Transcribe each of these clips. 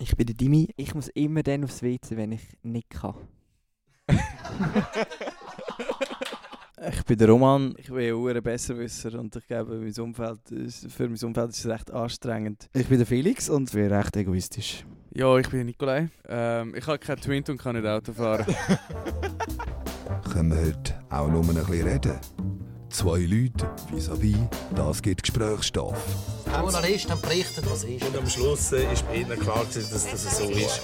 Ich bin der Dimi. Ich muss immer dann aufs WC, wenn ich nicht kann. Ich bin der Roman, ich bin ein Besserwisser und ich glaube, mein Umfeld ist, für mein Umfeld ist es recht anstrengend. Ich bin der Felix und bin recht egoistisch. Ja, ich bin Nikolai. Ähm, ich habe keinen Twint und kann nicht Auto fahren. Können wir heute auch nur ein bisschen reden? Zwei Leute, vis-à-vis, das gibt Gesprächsstoff. Journalisten haben berichtet, was ist. Und am Schluss äh, ist bei ihnen klar, gewesen, dass das so ist.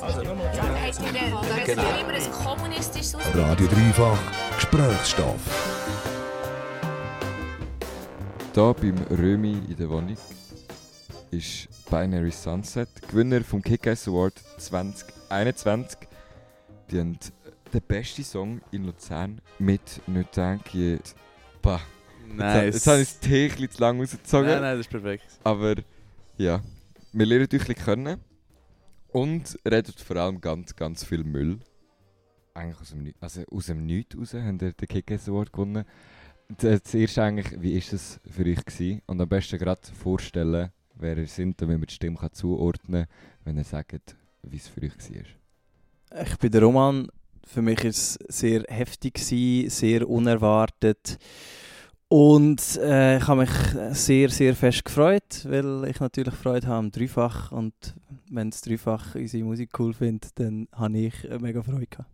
Also nochmal. Genau. Lieber ein kommunistisches Radio Dreifach, Gesprächsstoff. Hier beim Römi in der Wohnung ist Binary Sunset, Gewinner vom Kick-Ass Award 2021. Die haben den besten Song in Luzern mit «Nicht denken». Bah. Nice. Jetzt, jetzt habe ich das bisschen zu lang rausgezogen. Nein, nein, das ist perfekt. Aber ja, wir lernen euch ein bisschen kennen. Und redet vor allem ganz, ganz viel Müll. Eigentlich aus dem, also aus dem Nichts raus haben wir den Kick-Ass Award gewonnen. D- Zuerst eigentlich, wie war es für euch? Gewesen? Und am besten gerade vorstellen, wer ihr seid, damit man die Stimme kann zuordnen kann, wenn ihr sagt, wie es für euch war. Ich bin der Roman. Für mich war es sehr heftig, gewesen, sehr unerwartet. Und äh, ich habe mich sehr, sehr fest gefreut, weil ich natürlich Freude habe am Dreifach. Und wenn das Dreifach unsere Musik cool findet, dann habe ich äh, mega Freude gehabt.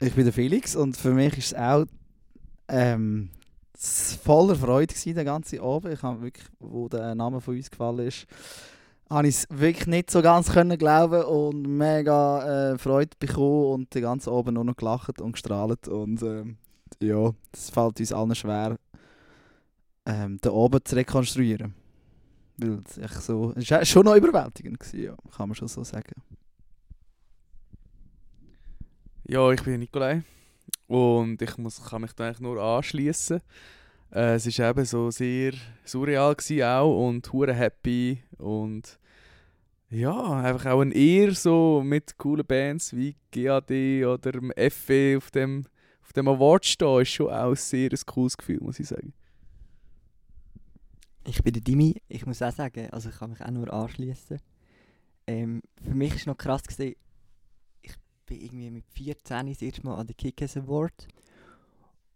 Ich bin der Felix und für mich ist es auch ähm, voller Freude gewesen, den ganzen Abend. Ich habe wirklich, wo der Name von uns gefallen ist, habe ich es wirklich nicht so ganz können glauben und mega äh, Freude bekommen und den ganzen Abend nur noch gelacht und gestrahlt und ähm, ja, es fällt uns allen schwer, ähm, den Abend zu rekonstruieren. Weil es so, war schon noch überwältigend, gewesen, ja, kann man schon so sagen. Ja, ich bin Nikolai. Und ich muss, kann mich da eigentlich nur anschließen. Äh, es war eben so sehr surreal auch und hure happy und ja, einfach auch ein Ehr so mit coolen Bands wie GAD oder FE auf dem, dem Award stehen, ist schon auch sehr ein cooles Gefühl, muss ich sagen. Ich bin der Dimi. Ich muss auch sagen, also ich kann mich auch nur anschließen. Ähm, für mich war noch krass, gewesen, ich bin irgendwie mit 14 das erste Mal an der Kickers Award.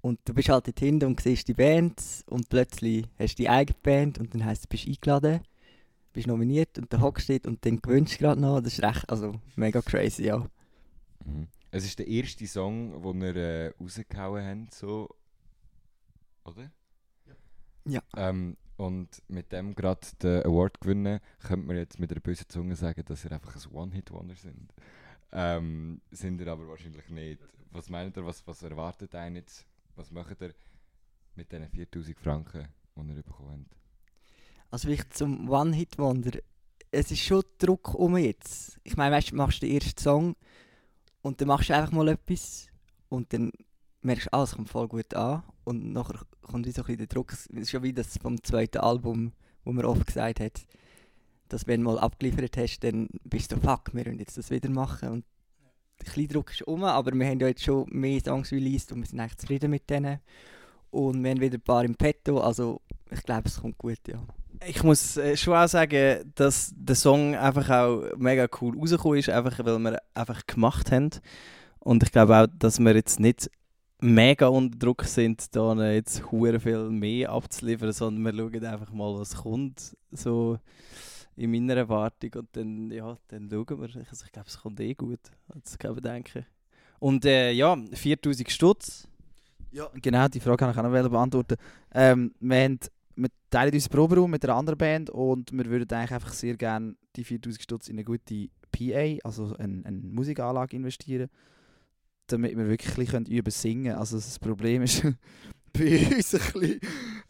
Und du bist halt dort hinten und siehst die Bands und plötzlich hast du die eigene Band und dann heisst du, bist eingeladen, bist nominiert und dann hockst du und dann gewünscht gerade noch. Das ist recht, also mega crazy, ja. Mhm. Es ist der erste Song, den ihr äh, rausgehauen habt, so. Oder? Ja. Ähm, und mit dem gerade den Award gewinnen, könnte man jetzt mit einer bösen Zunge sagen, dass ihr einfach ein One-Hit-Wonder sind. Ähm, sind ihr aber wahrscheinlich nicht. Was meint ihr, was, was erwartet einen jetzt? Was macht ihr mit diesen 4000 Franken, die ihr bekommen habt? Also vielleicht zum One-Hit-Wonder. Es ist schon Druck um jetzt. Ich meine, weißt, du machst den ersten Song und dann machst du einfach mal etwas und dann merkst du, ah, kommt voll gut an und nachher kommt wie so ein bisschen der Druck. Es ist schon wie das vom zweiten Album, wo man oft gesagt hat, dass wenn du mal abgeliefert hast, dann bist du fuck, wir wollen jetzt das wieder machen und der kleine Druck ist um, aber wir haben ja jetzt schon mehr Songs released und wir sind eigentlich zufrieden mit denen und wir haben wieder ein paar im Petto, also ich glaube, es kommt gut, ja. Ich muss äh, schon auch sagen, dass der Song einfach auch mega cool rausgekommen ist, einfach weil wir einfach gemacht haben. Und ich glaube auch, dass wir jetzt nicht mega unter Druck sind, da jetzt hure viel mehr abzuliefern, sondern wir schauen einfach mal, was kommt, so in meiner Erwartung. Und dann, ja, dann schauen wir. Also ich glaube, es kommt eh gut. Das man denken. Und äh, ja, 4000 Stutz. Ja, genau, die Frage kann ich auch noch beantworten. Ähm, wir, haben, wir teilen unseren Proberaum mit einer anderen Band und wir würden eigentlich einfach sehr gerne die 4000 Stutz in eine gute PA, also eine, eine Musikanlage investieren, damit wir wirklich bisschen üben singen. Also das Problem ist bei uns ein bisschen,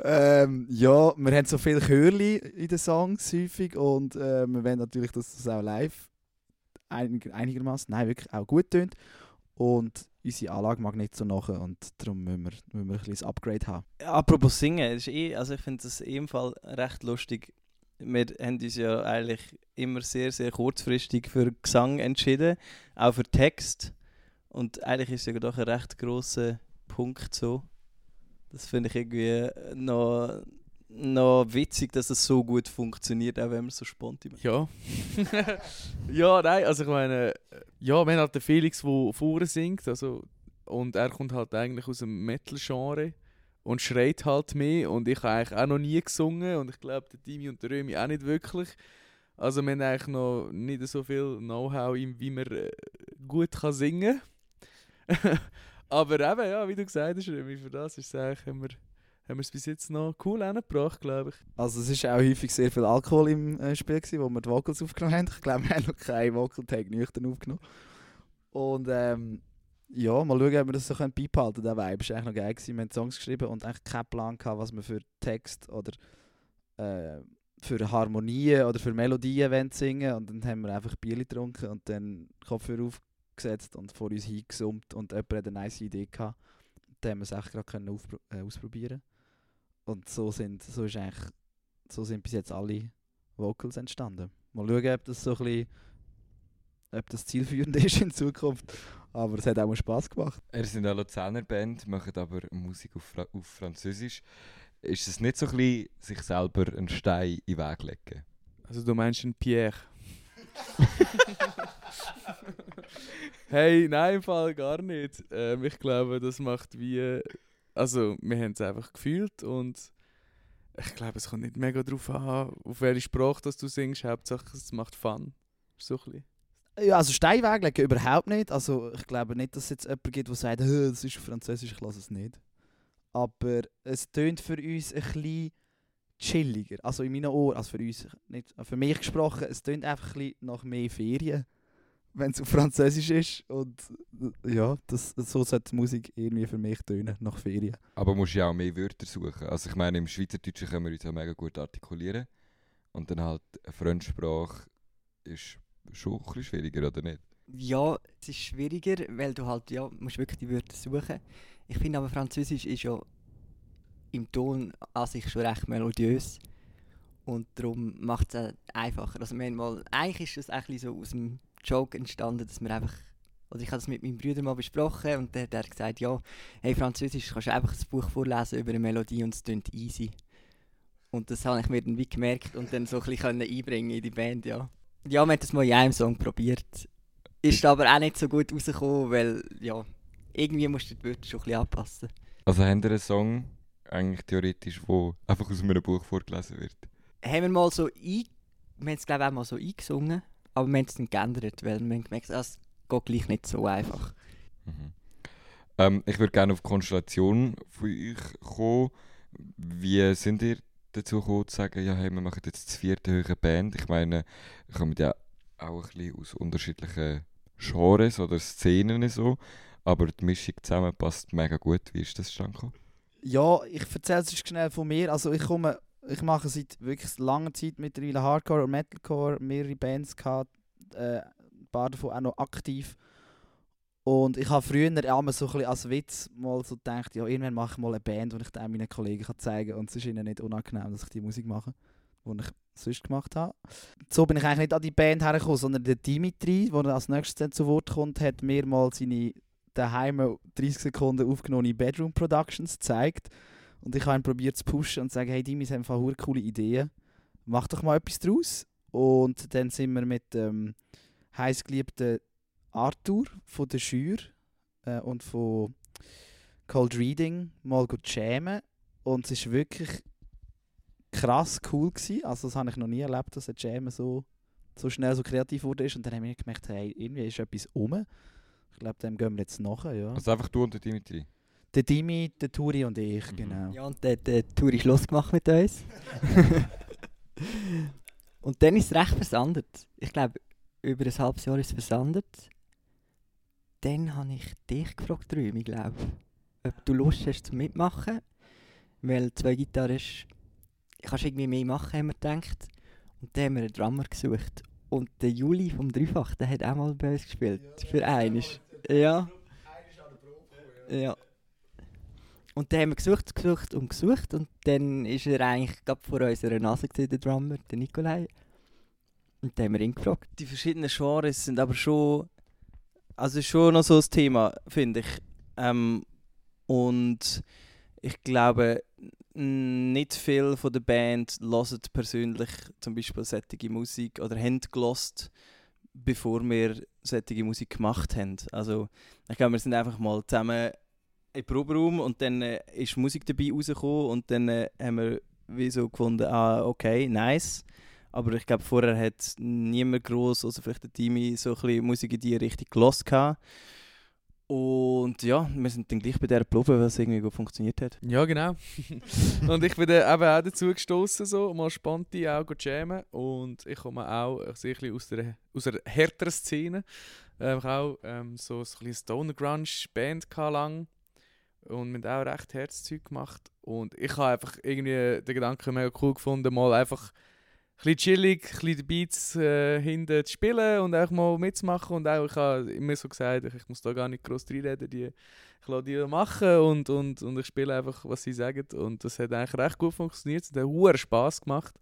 ähm, ja, wir haben so viele Chörli in den Songs häufig und äh, wir wollen natürlich, dass das auch live einig, einigermaßen, nein, wirklich auch gut tönt. Und unsere Anlage mag nicht so nachher und darum müssen wir, müssen wir ein ein Upgrade haben. Apropos Singen, ist eh, also ich finde das in jedem Fall recht lustig. Wir haben uns ja eigentlich immer sehr, sehr kurzfristig für Gesang entschieden, auch für Text. Und eigentlich ist es ja doch ein recht grosser Punkt so. Das finde ich irgendwie noch, noch witzig, dass es so gut funktioniert, auch wenn man so spontan macht. Ja. ja, nein, also ich meine, ja, wir haben den Felix, der vorne singt, also, und er kommt halt eigentlich aus dem Metal-Genre und schreit halt mehr und ich habe eigentlich auch noch nie gesungen und ich glaube, der Timi und der Römi auch nicht wirklich. Also wir haben eigentlich noch nicht so viel Know-how, wie man äh, gut kann singen kann. Aber eben, ja, wie du gesagt hast, Römi, für das ist es eigentlich, wir, haben wir es bis jetzt noch cool hingebracht, glaube ich. Also es ist auch häufig sehr viel Alkohol im äh, Spiel, gewesen, wo wir die Vocals aufgenommen haben. Ich glaube, wir haben noch keinen Vocal-Tag nüchtern aufgenommen. Und ähm, ja, mal schauen, ob wir das so beibehalten können. Der Vibe war eigentlich noch geil. Gewesen. Wir haben Songs geschrieben und eigentlich keinen Plan gehabt, was wir für Text oder äh, für Harmonien oder für Melodien wollen singen Und dann haben wir einfach Bier getrunken und dann Kopfhörer aufgesetzt und vor uns hingesummt und jemand hat eine nice Idee gehabt. Dann haben wir es echt gerade können äh, ausprobieren Und so sind, so ist eigentlich so sind bis jetzt alle Vocals entstanden. Mal schauen, ob das so ein bisschen, ob das zielführend ist in Zukunft. Aber es hat auch mal Spass gemacht. Er sind eine Luzerner Band, machen aber Musik auf, Fra auf Französisch. Ist es nicht so ein bisschen, sich selber einen Stein in den Weg legen? Also du meinst einen Pierre? hey, nein, im Fall gar nicht. Ähm, ich glaube, das macht wie... Also, wir haben es einfach gefühlt und ich glaube, es kommt nicht mega darauf an, auf welche Sprache du singst. Hauptsache, es macht Fun. So ein. Ja, also Stein weglegen überhaupt nicht. Also ich glaube nicht, dass es jetzt jemanden gibt, der sagt, «Hä, das ist Französisch, ich lasse es nicht. Aber es tönt für uns ein bisschen chilliger. Also in meinen Ohren, also für uns, nicht, für mich gesprochen, es tönt einfach ein bisschen nach mehr Ferien, wenn es auf Französisch ist. Und ja, das, so sollte die Musik irgendwie für mich tönen, nach Ferien. Aber musst ja auch mehr Wörter suchen. Also ich meine, im Schweizerdeutschen können wir uns ja mega gut artikulieren. Und dann halt eine Fremdsprache ist schon ein bisschen schwieriger, oder nicht? Ja, es ist schwieriger, weil du halt, ja, musst wirklich die Wörter suchen. Ich finde aber Französisch ist ja im Ton an sich schon recht melodiös. Und darum macht es einfacher. Also wir mal, eigentlich ist das eigentlich so aus dem Joke entstanden, dass wir einfach, also ich habe das mit meinem Bruder mal besprochen und der, der hat gesagt, ja, hey, Französisch kannst du einfach ein Buch vorlesen über eine Melodie und es klingt easy. Und das habe ich mir dann wie gemerkt und dann so ein bisschen einbringen in die Band, ja. Ja, wir haben das mal in einem Song probiert. Ist aber auch nicht so gut rausgekommen, weil, ja, irgendwie musst du die Wörter schon ein bisschen anpassen. Also haben wir einen Song, eigentlich theoretisch, wo einfach aus einem Buch vorgelesen wird? Haben wir mal so ein... Wir haben es glaube ich auch mal so eingesungen, aber wir haben es dann geändert, weil wir haben gemerkt, es geht gleich nicht so einfach. Mhm. Ähm, ich würde gerne auf die Konstellation von euch kommen. Wie sind ihr dazu gekommen, zu sagen, ja, hey, wir machen jetzt das vierte höhere Band? Ich meine, ihr kommt ja auch ein bisschen aus unterschiedlichen Genres oder Szenen so, aber die Mischung zusammen passt mega gut. Wie ist das zustande gekommen? Ja, ich erzähle es schnell von mir. Also ich komme, ich mache seit wirklich langer Zeit mittlerweile Hardcore und Metalcore, mehrere Bands gehabt, äh, ein paar davon auch noch aktiv. Und ich habe früher einmal so ein als Witz mal so gedacht, ja, irgendwann mache ich mal eine Band, die ich dann meinen Kollegen kann zeigen kann. Und es ist ihnen nicht unangenehm, dass ich die Musik mache, die ich sonst gemacht habe. So bin ich eigentlich nicht an die Band hergekommen, sondern der Dimitri, der als nächstes zu Wort kommt, hat mir mal seine daheim 30 Sekunden aufgenommene Bedroom Productions gezeigt. Und ich habe ihn probiert zu pushen und zu sagen, hey Dimi, wir haben hure coole Ideen. Mach doch mal etwas draus. Und dann sind wir mit dem heißgeliebten Arthur von der Schür äh, und von Cold Reading mal jammen. Und es war wirklich krass cool. Gewesen. Also das habe ich noch nie erlebt, dass ein Jam so, so schnell so kreativ wurde. Und dann haben wir gemerkt, hey, irgendwie ist etwas um. Ich glaube, dem gehen wir jetzt nachher, ja. Also einfach du und Dimitri? Der Dimi, der Turi und ich, Mhm. genau. Ja, und dann hat der Tour Schluss gemacht mit uns. und dann ist es recht versandet. Ich glaube, über ein halbes Jahr ist es versandet. Dann habe ich dich gefragt, Rümi, glaube ob du Lust hast zum Mitmachen. Weil zwei Gitarristen, kannst irgendwie mehr machen, haben wir gedacht. Und dann haben wir einen Drummer gesucht. Und der Juli vom Dreifach, der hat auch mal bei uns gespielt. für einiges. Ja. Ja. Und dann haben wir gesucht, gesucht und gesucht. Und dann ist er eigentlich gerade vor unserer Nase, gewesen, der Drummer, der Nikolai. Und dann haben wir ihn gefragt. Die verschiedenen Genres sind aber schon, also ist schon noch so ein Thema, finde ich. Ähm, und ich glaube, nicht viel von der Band hören persönlich zum Beispiel solche Musik oder haben gelost, bevor wir solche Musik gemacht haben. Also ich glaube, wir sind einfach mal zusammen im Proberaum und dann äh, ist Musik dabei rausgekommen und dann äh, haben wir wie so gefunden, ah, okay, nice. Aber ich glaube, vorher hat niemand groß, also vielleicht der Team, so ein bisschen Musik in die Richtung gehabt. Und ja, wir sind dann gleich bei der geblieben, weil es irgendwie gut funktioniert hat. Ja, genau. und ich bin dann eben auch dazu gestoßen, so mal spontan auch zu jammen. Und ich komme auch ein bisschen aus der, aus der härteren Szene. Ähm, ich habe auch ähm, so, so ein bisschen Stoner Grunge Band lang. Und haben auch recht Herzzeug gemacht. Und ich habe einfach irgendwie den Gedanken mega cool gefunden, mal einfach ein bisschen chillig, ein bisschen die Beats äh, hinten zu spielen und auch mal mitzumachen. Und auch, ich habe immer so gesagt, ich muss da gar nicht groß reinreden, die, ich lasse die machen und, und, und ich spiele einfach, was sie sagen. Und das hat eigentlich recht gut funktioniert. Es hat hohen Spass gemacht,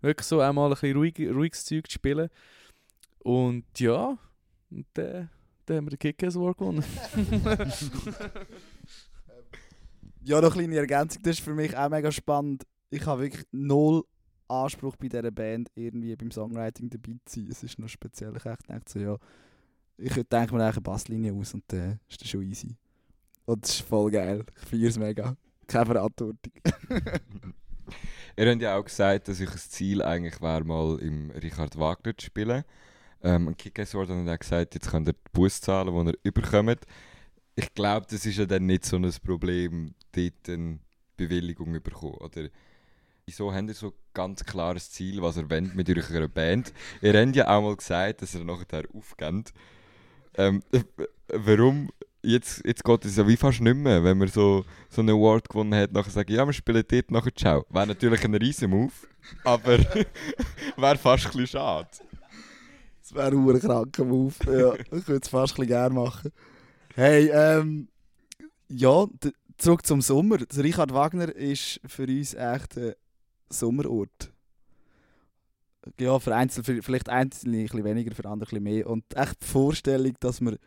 wirklich so einmal ein bisschen ruhig, ruhiges Zeug zu spielen. Und ja, und dann, dann haben wir den Kick-Ass War gewonnen. Ja, noch eine kleine Ergänzung, das ist für mich auch mega spannend. Ich habe wirklich null Anspruch bei dieser Band, irgendwie beim Songwriting dabei zu sein. Es ist noch speziell. Ich denke so, ja, ich denke mir eine Basslinie aus und dann äh, ist das schon easy. Und das ist voll geil. Ich feiere es mega. Keine Verantwortung. Ihr habt ja auch gesagt, dass euch ein Ziel eigentlich wäre, mal im Richard Wagner zu spielen. Ähm, Kick Sword hat auch gesagt, jetzt könnt ihr die Bus zahlen, die ihr überkommt. Ich glaube, das ist ja dann nicht so ein Problem, dort eine Bewilligung bekommen. Oder wieso habt ihr so ganz klares Ziel, was ihr wollt mit eurer Band? Ihr habt ja auch mal gesagt, dass ihr nachher aufgeht. Ähm, warum? Jetzt, jetzt geht es ja wie fast nicht mehr, wenn man so, so einen Award gewonnen hat, nachher sagen, ja, wir spielen dort nachher Ciao. Wäre natürlich ein riesen Move, aber wäre fast ein bisschen schade. Das wäre ein kranker Move. Ja, ich würde es fast ein bisschen gerne machen. Hey, ähm, ja, zurück zum Sommer. Der Richard Wagner ist für uns echt ein Sommerort. Ja, für Einzelne, vielleicht Einzelne ein bisschen weniger, für andere ein bisschen mehr. Und echt die Vorstellung, dass man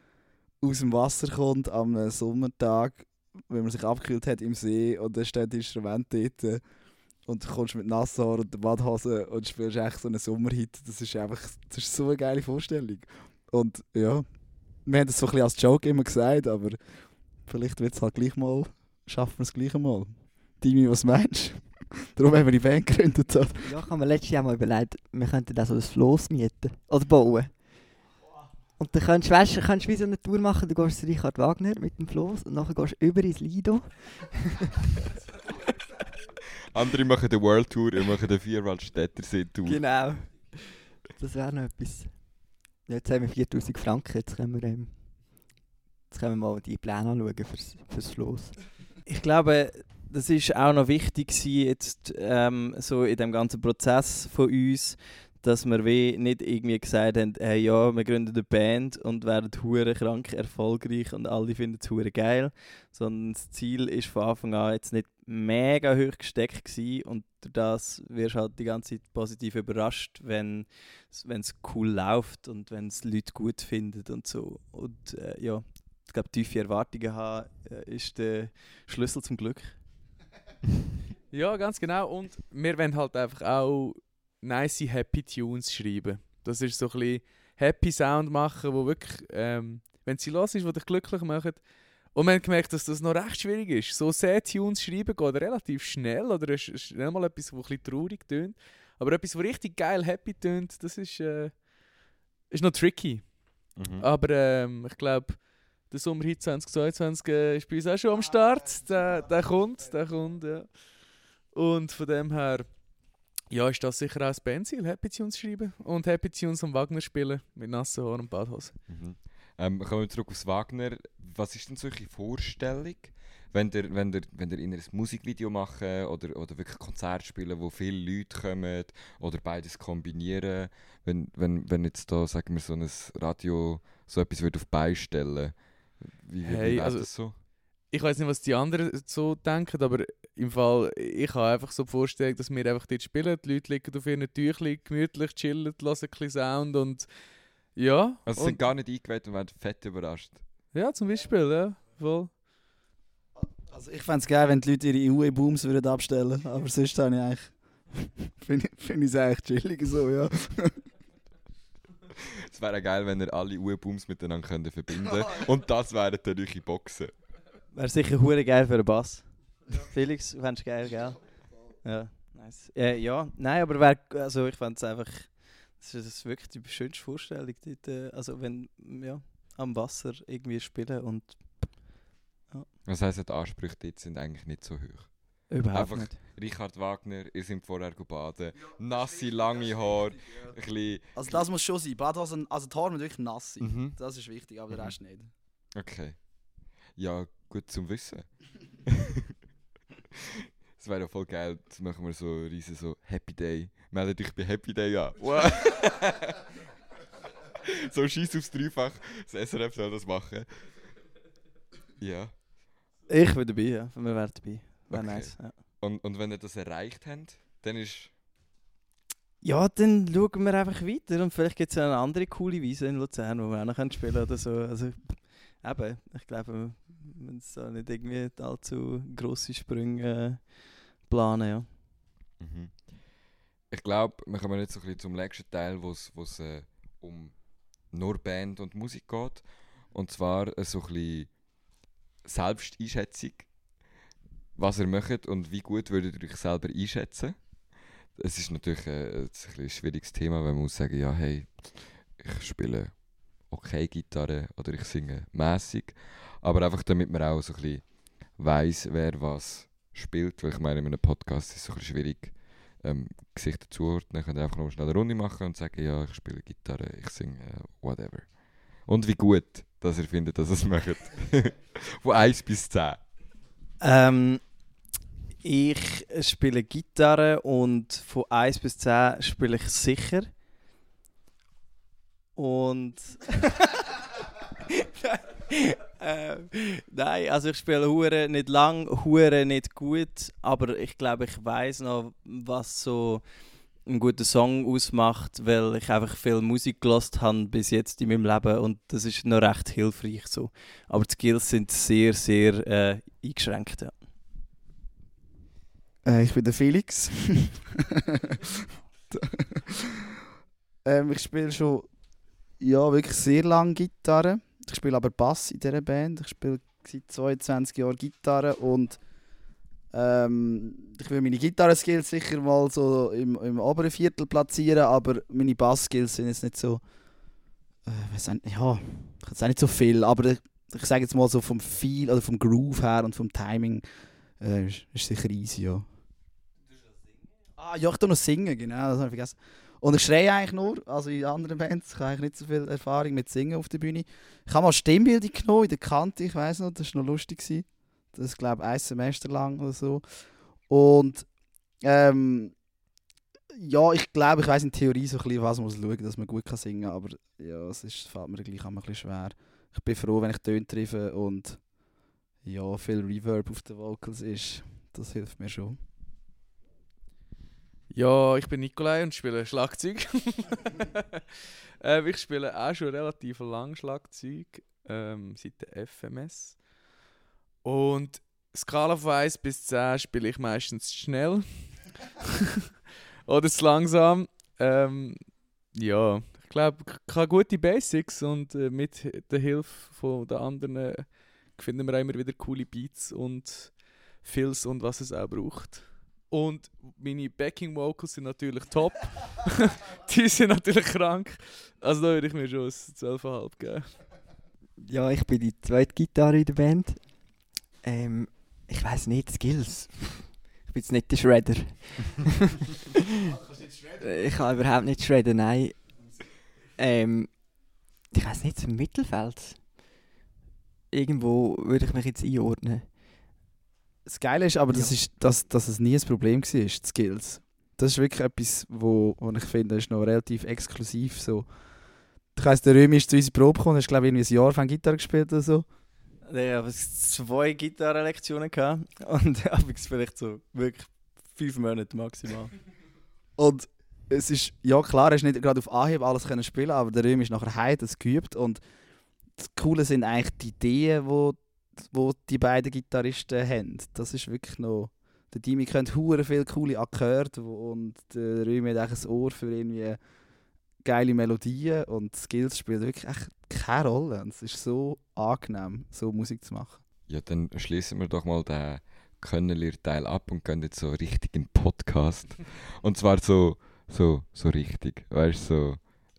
aus dem Wasser kommt am Sommertag, wenn man sich abgekühlt hat im See und dann steht das Instrument dort und du kommst mit nassen Haaren und Badhose und spielst echt so einen Sommerhit. Das ist einfach das ist so eine geile Vorstellung. Und ja, wir haben das so ein bisschen als Joke immer gesagt, aber vielleicht wird es halt gleich mal, schaffen wir es gleich mal. Timi, was meinst du? Darum haben wir die Band gegründet. Oder? Ja, ich habe mir letztes Jahr mal überlegt, wir könnten da so ein Floß mieten oder bauen. Und dann kannst du, weißt, kannst wie so eine Tour machen, du gehst zu Richard Wagner mit dem Floß und nachher gehst du über ins Lido. Andere machen die World Tour, wir machen den Vierwaldstätter Tour. Genau. Das wäre noch etwas. Jetzt haben wir 4000 Franken, jetzt können wir, ähm, jetzt können wir mal die Pläne anschauen fürs, fürs Floß. Ich glaube, das ist auch noch wichtig jetzt ähm, so in dem ganzen Prozess von uns, dass wir wie nicht irgendwie gesagt haben, hey ja, wir gründen eine Band und werden hure krank erfolgreich und alle finden es hure geil, sondern das Ziel ist von Anfang an jetzt nicht mega hoch gesteckt gewesen und durch das wirst halt die ganze Zeit positiv überrascht, wenn es cool läuft und wenn es Leute gut finden und so. Und äh, ja, ich glaube, tiefe Erwartungen haben ist der Schlüssel zum Glück. ja, ganz genau. Und wir wollen halt einfach auch nice Happy Tunes schreiben. Das ist so ein bisschen Happy Sound machen, wo wirklich, ähm, wenn sie los ist, wo dich glücklich macht. Und wir haben gemerkt, dass das noch recht schwierig ist. So Sad Tunes schreiben geht relativ schnell oder schnell mal etwas, das ein bisschen traurig tönt. Aber etwas, das richtig geil happy tönt, das ist, äh, ist noch tricky. Mhm. Aber ähm, ich glaube, der Sommerhit 2022 äh, ist bei uns auch schon am Start. Der, der kommt, der kommt, ja. Und von dem her, ja, ist das sicher auch das Bandziel, Happy Tunes schreiben und Happy Tunes am Wagner spielen mit nassen Haaren und Badhose. Mhm. Ähm, kommen wir zurück aufs Wagner. Was ist denn solche Vorstellung, wenn ihr, wenn ihr, wenn ihr in ein Musikvideo machen oder, oder wirklich Konzert spielen, wo viele Leute kommen oder beides kombinieren, wenn, wenn, wenn jetzt da, sagen wir, so ein Radio so etwas wird auf beistellen wie, wie, hey, wie also, das so? Ich weiß nicht, was die anderen so denken, aber im Fall, ich habe einfach so die Vorstellung, dass wir einfach dort spielen, die Leute liegen auf ihren Tüchern, gemütlich chillen, hören ein bisschen Sound und ja. Also sind gar nicht eingeweiht und werden fett überrascht. Ja, zum Beispiel, ja, voll. Also ich fände es geil, wenn die Leute ihre UE-Booms würden abstellen aber sonst habe ich eigentlich... Finde ich- finde ich es eigentlich chillig so, ja. Es wäre geil, wenn ihr alle Uhr-Booms miteinander könnt verbinden Und das wären dann eure Boxen. Wäre sicher hure geil für einen Bass. Felix, fändest du geil, gell? Ja, nice. Äh, ja, nein, aber wär, also ich fände es einfach, das ist, das ist wirklich die schönste Vorstellung. Dort, äh, also wenn, ja, am Wasser irgendwie spielen und Das heisst, die Ansprüche dort sind eigentlich nicht so hoch. Überhaupt Einfach nicht. Richard Wagner, ihr seid vorher baden, nasse, lange Haare, ein bisschen... Also das muss schon sein. Badhosen, also die Haare müssen wirklich nass sein. Mhm. Das ist wichtig, aber der Mhm. Rest nicht. Okay. Ja, gut zum Wissen. Es wäre ja voll geil, jetzt machen wir so riesen so Happy Day. Meldet euch bei Happy Day an. Wow. so scheiß aufs Dreifach. Das SRF soll das machen. Ja. Ich bin dabei, ja. Wir wären dabei. Wäre Okay. nice. Ja. Und, und wenn ihr das erreicht habt, dann ist... ja, dann schauen wir einfach weiter und vielleicht gibt es eine andere coole Wiese in Luzern, wo wir auch noch spielen oder so. Also, eben, ich glaube, wir müssen da nicht irgendwie allzu grosse Sprünge äh, planen, ja. Mhm. Ich glaube, wir kommen jetzt so ein bisschen zum letzten Teil, wo es äh, um nur Band und Musik geht. Und zwar äh, so ein bisschen Selbsteinschätzung. Was ihr macht und wie gut würdet ihr euch selber einschätzen. Es ist natürlich äh, ein, ein schwieriges Thema, wenn man muss sagen, ja hey, ich spiele okay Gitarre oder ich singe mäßig. Aber einfach damit man auch so ein bisschen weiss, wer was spielt. Weil ich meine, in einem Podcast ist es so ein bisschen schwierig, ähm, Gesichter zuordnen. Ihr könnt einfach noch schnell eine Runde machen und sagen, ja, ich spiele Gitarre, ich singe, whatever. Und wie gut, dass ihr findet, dass ihr es macht. Von 1 bis 10. Ähm, ich spiele Gitarre und von 1 bis 10 spiele ich sicher. Und. ähm, nein, also ich spiele Hure nicht lang, Hure nicht gut, aber ich glaube, ich weiß noch, was so einen guten Song ausmacht, weil ich einfach viel Musik gelost habe bis jetzt in meinem Leben und das ist noch recht hilfreich so. Aber die Skills sind sehr, sehr äh, eingeschränkt. Ja. Äh, ich bin der Felix. ähm, ich spiele schon ja, wirklich sehr lange Gitarre. Ich spiele aber Bass in dieser Band. Ich spiele seit 22 Jahren Gitarre und ähm, ich will meine Gitarre-Skills sicher mal so im, im oberen Viertel platzieren, aber meine Bass-Skills sind jetzt nicht so. Äh, weiss nicht, ja, ich auch nicht so viel, aber ich, ich sage jetzt mal so vom Feel oder vom Groove her und vom Timing äh, ist, ist sicher easy, ja. Ah, ja, ich tue noch singen, genau, das habe ich vergessen. Und ich schreie eigentlich nur, also in anderen Bands, ich habe eigentlich nicht so viel Erfahrung mit Singen auf der Bühne. Ich habe mal Stimmbildung genommen in der Kante, ich weiß noch, das war noch lustig. Gewesen. Das glaube ich ein Semester lang oder so. Und ähm, ja, ich glaube, ich weiß in Theorie so ein bisschen, was man muss schauen, dass man gut kann singen kann, aber ja, es ist, fällt mir gleich einmal ein bisschen schwer. Ich bin froh, wenn ich Töne treffe und ja, viel Reverb auf den Vocals ist. Das hilft mir schon. Ja, ich bin Nikolai und spiele Schlagzeug. ähm, ich spiele auch schon relativ lang Schlagzeug, ähm, seit der FMS. Und Skala von 1 bis 10 spiele ich meistens schnell. Oder zu langsam. Ähm, ja, ich glaube, ich habe gute Basics und äh, mit der Hilfe von den anderen äh, finden wir auch immer wieder coole Beats und Fills und was es auch braucht. Und meine Backing Vocals sind natürlich top. Die sind natürlich krank. Also da würde ich mir schon ein 12,5 geben. Ja, ich bin die zweite Gitarre in der Band. Ähm, ich weiß nicht, Skills. Ich bin jetzt nicht der Shredder. ich kann überhaupt nicht shredden, nein. Ähm, ich weiß nicht, im Mittelfeld. Irgendwo würde ich mich jetzt einordnen. Das Geile ist aber, das Ja. ist, dass, dass es nie ein Problem war, die Skills. Das ist wirklich etwas, wo, wo ich finde, ist noch relativ exklusiv. So. Ich weiss, der Römi ist zu unserer Probe gekommen, hat glaube ich irgendwie ein Jahr von Gitarre gespielt oder so. Ich habe zwei Gitarrenlektionen gehabt und habe vielleicht so wirklich fünf Monate maximal. Und es ist, ja klar, ist nicht gerade auf Anhieb alles können spielen, aber der Römi ist nachher heim, das geübt und das Coole sind eigentlich die Ideen, die wo die beiden Gitarristen haben. Das ist wirklich noch... Der Dimi kennt hure viele coole Akkorde wo- und der Rümi hat eigentlich ein Ohr für irgendwie geile Melodien und Skills spielen wirklich echt keine Rolle. Und es ist so angenehm, so Musik zu machen. Ja, dann schließen wir doch mal den Könnerlehr-Teil ab und gehen jetzt so richtig in den Podcast. und zwar so, so, so richtig. Weißt du, so,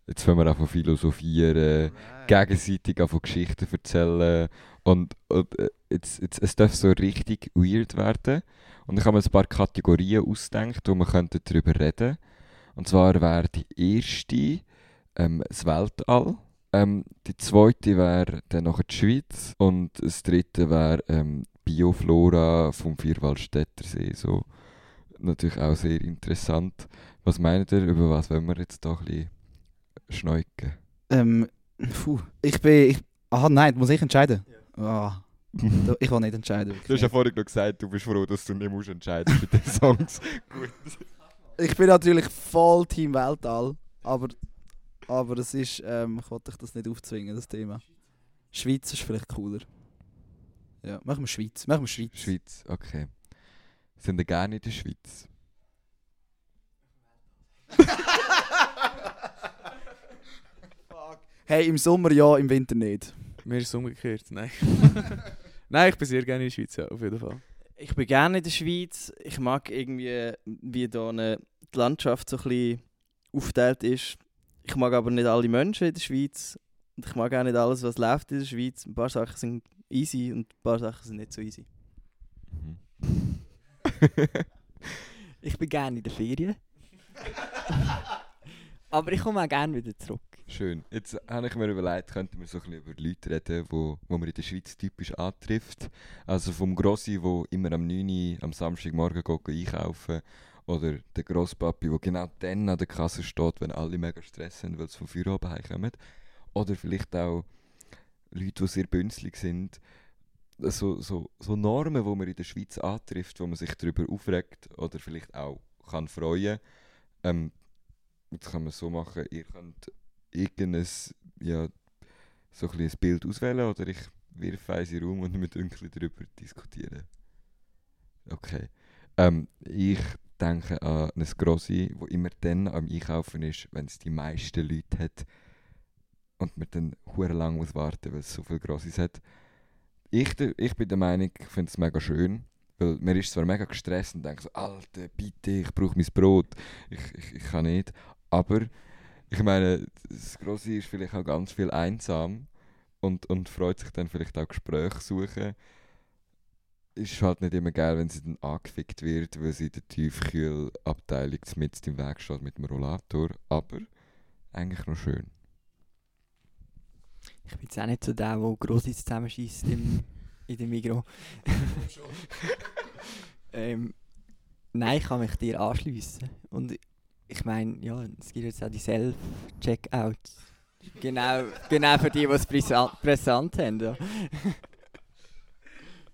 jetzt fangen wir an von philosophieren, gegenseitig an von Geschichten erzählen. Und, und äh, jetzt, jetzt, es darf so richtig weird werden. Und ich habe mir ein paar Kategorien ausgedacht, wo wir könnten darüber reden Und zwar wäre die erste ähm, das Weltall. Ähm, die zweite wäre dann noch die Schweiz. Und das dritte wäre ähm, Bioflora vom Vierwaldstätter See. So. Natürlich auch sehr interessant. Was meint ihr, über was wollen wir jetzt da ein bisschen schneuken? Ähm, puh, ich bin... Ich, aha, nein, muss ich entscheiden? Ah, da- ich will nicht entscheiden. Du hast ja vorhin noch gesagt, du bist froh, dass du nicht musst entscheiden mit den Songs. Gut. Ich bin natürlich voll Team Weltall, aber, aber es ist, ähm, ich wollte euch das nicht aufzwingen, das Thema. Schweiz ist vielleicht cooler. Ja, machen wir Schweiz. Machen wir Schweiz. Schweiz, okay. Sind ihr gerne in der Schweiz? Hey, im Sommer ja, im Winter nicht. Mir ist es umgekehrt, nein. nein, ich bin sehr gerne in der Schweiz, ja, auf jeden Fall. Ich bin gerne in der Schweiz. Ich mag irgendwie, wie da eine, die Landschaft so ein bisschen aufgeteilt ist. Ich mag aber nicht alle Menschen in der Schweiz. Und ich mag auch nicht alles, was läuft in der Schweiz. Ein paar Sachen sind easy und ein paar Sachen sind nicht so easy. Mhm. Ich bin gerne in der Ferien. Aber ich komme auch gerne wieder zurück. Schön. Jetzt habe ich mir überlegt, könnten wir so ein bisschen über Leute reden, wo, wo man in der Schweiz typisch antrifft. Also vom Grossi, der immer am 9 Uhr am Samstagmorgen geht einkaufen Oder der Grosspapi, der genau dann an der Kasse steht, wenn alle mega Stress haben, weil sie vom Feierabend heimkommen. Oder vielleicht auch Leute, die sehr bünzlig sind. So, so, so Normen, die man in der Schweiz antrifft, wo man sich darüber aufregt oder vielleicht auch kann freuen ähm, Jetzt kann man so machen, ihr könnt irgendein, ja, so ein, ein Bild auswählen oder ich wirfe eins in den Raum und wir bisschen darüber diskutieren. Okay. Ähm, ich denke an ein Grossi, wo immer dann am Einkaufen ist, wenn es die meisten Leute hat und man dann hure lang muss warten, weil es so viele Grossis hat. Ich, ich bin der Meinung, ich finde es mega schön, weil man ist zwar mega gestresst und denkt so, Alter, bitte, ich brauche mein Brot, ich, ich, ich kann nicht, aber ich meine, das Grosse ist vielleicht auch ganz viel einsam und, und freut sich dann vielleicht auch Gespräche suchen. Ist halt nicht immer geil, wenn sie dann angefickt wird, weil sie in der Tiefkühlabteilung mit im Weg steht mit dem Rollator. Aber eigentlich noch schön. Ich bin jetzt auch nicht so der, der Grossis zusammenschießt im, in dem Migros. ähm, nein, ich kann mich dir anschliessen. Und ich meine, ja, es gibt jetzt auch die Self-Checkouts. Genau, genau für die, die es brisant, brisant haben. Ja.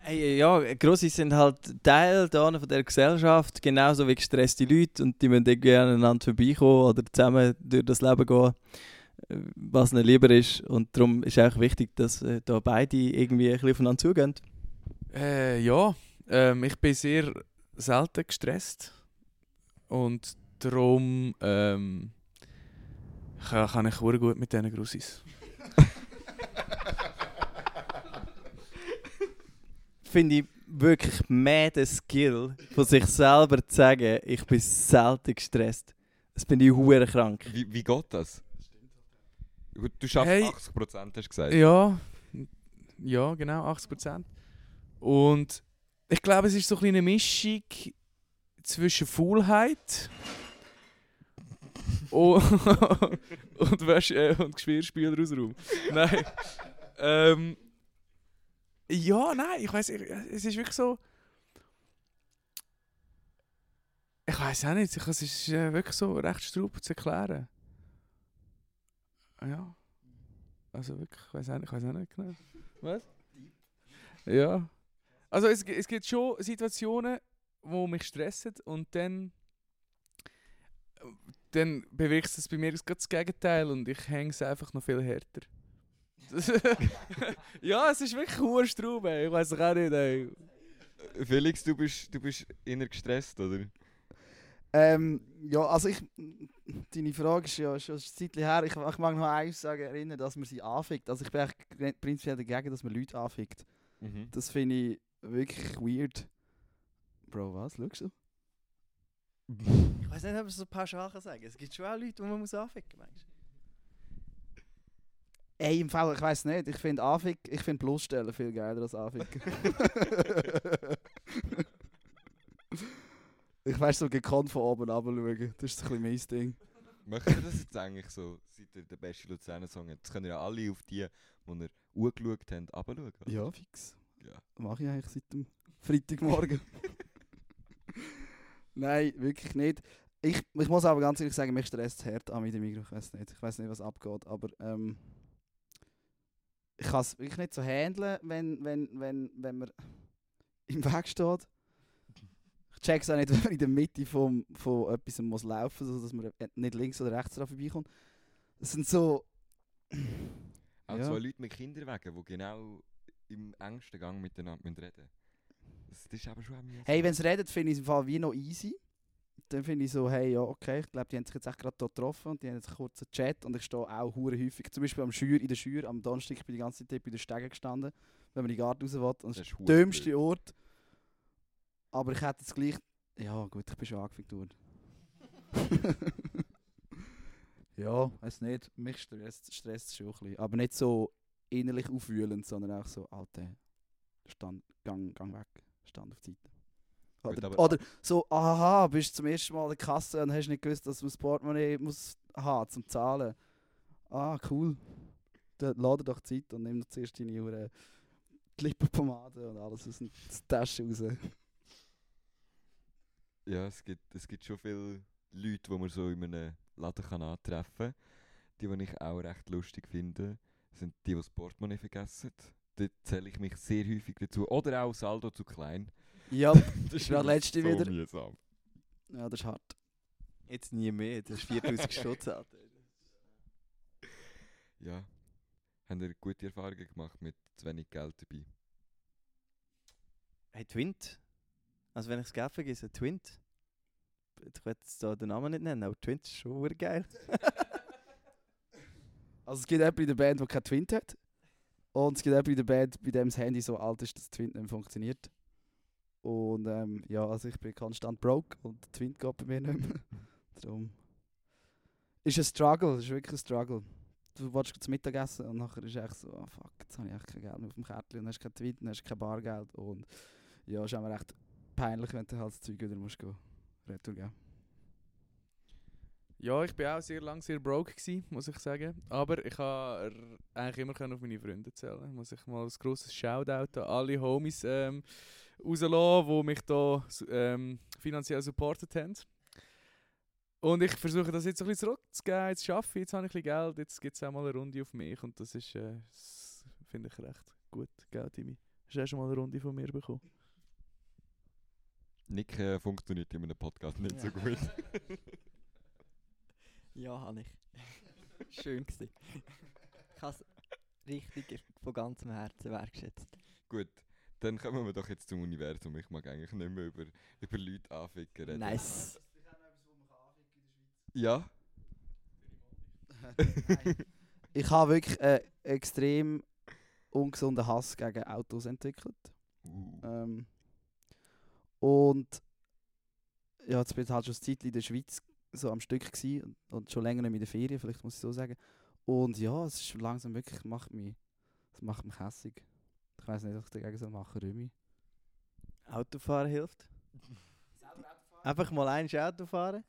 Hey, ja, Grossi sind halt Teil da von der Gesellschaft, genauso wie gestresste Leute und die müssen irgendwie aneinander vorbeikommen oder zusammen durch das Leben gehen, was ihnen lieber ist. Und darum ist auch wichtig, dass äh, da beide irgendwie ein bisschen aufeinander zugehen. Äh, ja, ähm, ich bin sehr selten gestresst. Und darum ähm, kann, kann ich sehr gut mit diesen Grussis. Finde ich wirklich mehr den Skill, von sich selber zu sagen, ich bin selten gestresst. Das bin ich hure krank. Wie, wie geht das? Du schaffst Hey. 80%, hast du gesagt. Ja, ja, genau, 80%. Und ich glaube, es ist so eine Mischung zwischen Faulheit und, und, Wäsche, äh, und Geschirrspüler aus Raum. Nein. ähm, ja, nein, ich weiß, es ist wirklich so. Ich weiß auch nicht, es ist äh, wirklich so recht straub zu erklären. Ja. Also wirklich, ich weiß auch, nicht- ich weiß auch nicht genau. Was? Ja. Also es, es gibt schon Situationen, wo mich stressen und dann dann bewirkt es bei mir gerade das Gegenteil und ich hänge es einfach noch viel härter. ja, es ist wirklich hoher ey. Ich weiß auch nicht, ey. Felix, du bist, du bist inner gestresst, oder? Ähm, ja, also ich. Deine Frage ist ja schon ein Zeitchen her. Ich, ich mag noch eins sagen, erinnern, dass man sie anfickt. Also ich bin eigentlich prinzipiell dagegen, dass man Leute anfickt. Mhm. Das finde ich wirklich weird. Bro, was? Schaust du? Ich weiß nicht, ob ich so pauschal kann sagen Es gibt schon auch Leute, die man muss anficken muss. Ey, im Fall, ich weiß nicht. Ich finde Anfick, ich finde bloßstellen viel geiler als Anficken. ich weiß so gekonnt von oben runter Das ist ein bisschen mein Ding. Macht ihr das jetzt eigentlich so, seit ihr den besten Luzerner Song habt? Das können ja alle auf die, die ihr angeschaut habt, runterschauen. Ja, fix. Ja. Mache ich eigentlich seit dem Freitagmorgen. Nein, wirklich nicht. Ich, ich muss aber ganz ehrlich sagen, mich stresst es hart an mit dem Mikro. Ich weiß nicht. Ich weiß nicht, was abgeht. Aber ähm, ich kann es wirklich nicht so handeln, wenn, wenn, wenn, wenn man im Weg steht. Ich check es auch nicht, wenn man in der Mitte vom, von etwas muss laufen muss, sodass man nicht links oder rechts dran vorbeikommt. Das sind so. Auch Ja. zwei Leute mit Kinderwagen, die genau im engsten Gang miteinander reden das ist aber schon mühsam. Hey, wenn es redet, finde ich es im Fall wie noch easy. Dann finde ich so, hey, ja, okay, ich glaube, die haben sich jetzt echt gerade dort getroffen und die haben jetzt einen kurzen Chat und ich stehe auch hure häufig, zum Beispiel am Schür, in der Schür, am Donnerstag, ich bin die ganze Zeit bei den Stegen gestanden, wenn man in den Garten raus will. Und das ist der dümmste. Ort. Aber ich hätte jetzt gleich, ja gut, ich bin schon angefickt worden. ja, weiß nicht, mich stresst, stresst es schon ein bisschen. Aber nicht so innerlich aufwühlend, sondern auch so, Alter, stand, gang, gang weg, stand auf die Seite. Oder, oder so, aha, bist zum ersten Mal in der Kasse und hast nicht gewusst, dass man das Portemonnaie muss haben zum Zahlen. Ah, cool. Dann lade doch Zeit und nimm doch zuerst deine Uhr die Lippenpomade und alles aus der Tasche raus. Ja, es gibt, es gibt schon viele Leute, die man so in einem Laden kann antreffen kann. Die, die ich auch recht lustig finde, sind die, die das Portemonnaie vergessen. Dort zähle ich mich sehr häufig dazu. Oder auch Saldo zu klein. Ja, Das ist gerade immer letzte so wieder. mühsam. Ja, das ist hart. Jetzt nie mehr, das ist 4000 Stutz. Alter. Ja. Haben ihr gute Erfahrungen gemacht mit zu wenig Geld dabei? Hey, Twint. Also wenn ich das Geld vergesse, Twint. Ich will jetzt da den Namen nicht nennen, aber Twint ist schon geil. Also es gibt jemanden in der Band, der kein Twint hat. Und es gibt jemanden in der Band, bei dem das Handy so alt ist, dass Twint nicht mehr funktioniert. Und ähm, ja, also ich bin konstant broke und der Twint geht bei mir nicht mehr. Darum. Ist ein Struggle, ist wirklich ein Struggle. Du willst zum Mittagessen und nachher ist echt so, ah fuck, jetzt habe ich echt kein Geld mehr auf dem Kärtchen und hast kein Twint und hast kein Bargeld. Und ja, ist einfach echt peinlich, wenn du halt das Zeug wieder musst gehen. Retour geben. Ja, ich war auch sehr lange sehr broke, gewesen, muss ich sagen. Aber ich konnte eigentlich immer können auf meine Freunde zählen. Muss ich mal ein grosses Shoutout an alle Homies ähm, rauslassen, die mich da ähm, finanziell supportet haben. Und ich versuche das jetzt ein bisschen zurückzugeben. Jetzt schaffe ich, jetzt habe ich ein bisschen Geld, jetzt gibt es auch mal eine Runde auf mich. Und das ist, äh, finde ich recht gut. Gell, Timmy? Hast du auch schon mal eine Runde von mir bekommen? Nick äh, funktioniert in einem Podcast nicht so gut. Ja, habe ich. Schön gewesen. Ich habe es richtig von ganzem Herzen wertschätzt. Gut, dann kommen wir doch jetzt zum Universum. Ich mag eigentlich nicht mehr über, über Leute anficken reden. Nice. Ja? Ich habe wirklich einen extrem ungesunden Hass gegen Autos entwickelt. Uh. Ähm, und ja, jetzt bin ich halt schon eine Zeit in der Schweiz so am Stück gewesen und, und schon länger nicht mehr in der Ferien, vielleicht muss ich so sagen. Und ja, es ist langsam wirklich, macht mich, es macht mich hässig. Ich weiß nicht, was ich dagegen soll machen, Römi. Autofahren hilft. Einfach mal ein Auto fahren.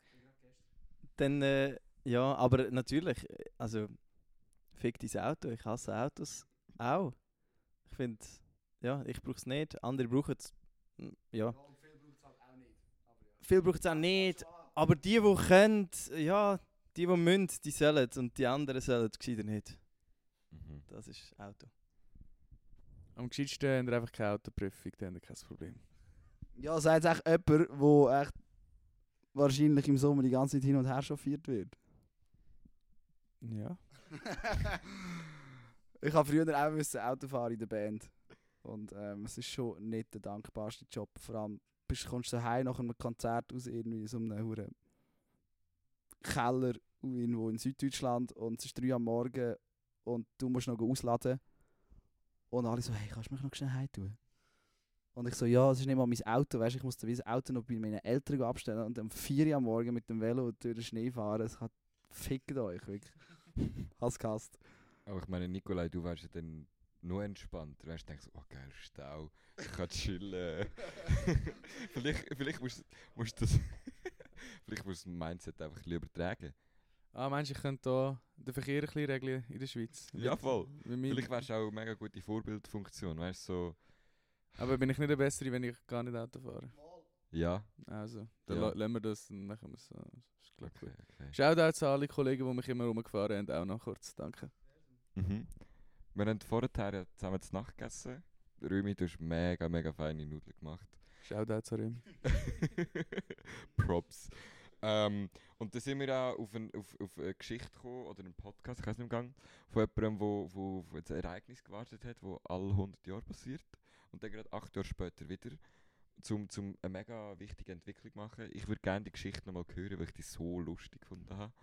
Dann, äh, ja, aber natürlich, äh, also, fick dein Auto. Ich hasse Autos auch. Ich finde, ja, ich brauche es nicht. Andere brauchen es, mm, ja. Viel braucht es auch nicht. Aber die, die können, ja, die, die müssen, die sollen. Und die anderen sollen gescheiter nicht. Mhm. Das ist Auto. Am gescheitsten haben wir einfach keine Autoprüfung, dann haben wir kein Problem. Ja, sagt echt jemand, der echt wahrscheinlich im Sommer die ganze Zeit hin und her chauffiert wird. Ja. Ich habe früher auch müssen Auto fahren in der Band. Und ähm, es ist schon nicht der dankbarste Job. Vor allem bist, kommst du heim nach einem Konzert aus irgendwie so einem huren Keller irgendwo in Süddeutschland und es ist 3 Uhr am Morgen und du musst noch ausladen. Und alle so, hey, kannst du mich noch schnell heim tun? Und ich so, ja, es ist nicht mal mein Auto, weißt, ich musste das Auto noch bei meinen Eltern abstellen und um 4 Uhr am Morgen mit dem Velo durch den Schnee fahren. Es hat fickt euch, wirklich. Hast gehasst. Aber ich meine, Nikolai, du wärst ja dann nur entspannt. Du wärst denkst, oh geil, Stau, ich kann chillen. vielleicht vielleicht musst, musst du das vielleicht musst du das Mindset einfach ein bisschen übertragen. Ah, meinst du, ich könnte hier den Verkehr ein bisschen regeln in der Schweiz? Ja, voll. Vielleicht wärst du auch eine mega gute Vorbildfunktion, weißt du, so, Aber bin ich nicht der Bessere, wenn ich gar nicht Auto fahre? ja. Also, dann Ja. la- lassen wir das und machen wir es so. Ist Okay, gut. okay. Shoutouts an alle Kollegen, die mich immer rumgefahren haben, auch noch kurz. Danke. Mhm. Wir haben vorher ja zusammen zu Nacht gegessen. Rümi, du hast mega, mega feine Nudeln gemacht. Shoutouts an ihm. Props. Ähm, und dann sind wir auch auf, ein, auf, auf eine Geschichte gekommen, oder einen Podcast, ich weiß nicht im Gang, von jemandem, wo, wo auf ein Ereignis gewartet hat, das alle 100 Jahre passiert. Und dann gerade acht Jahre später wieder, zum, zum eine mega wichtige Entwicklung machen. Ich würde gerne die Geschichte nochmal hören, weil ich die so lustig gefunden habe.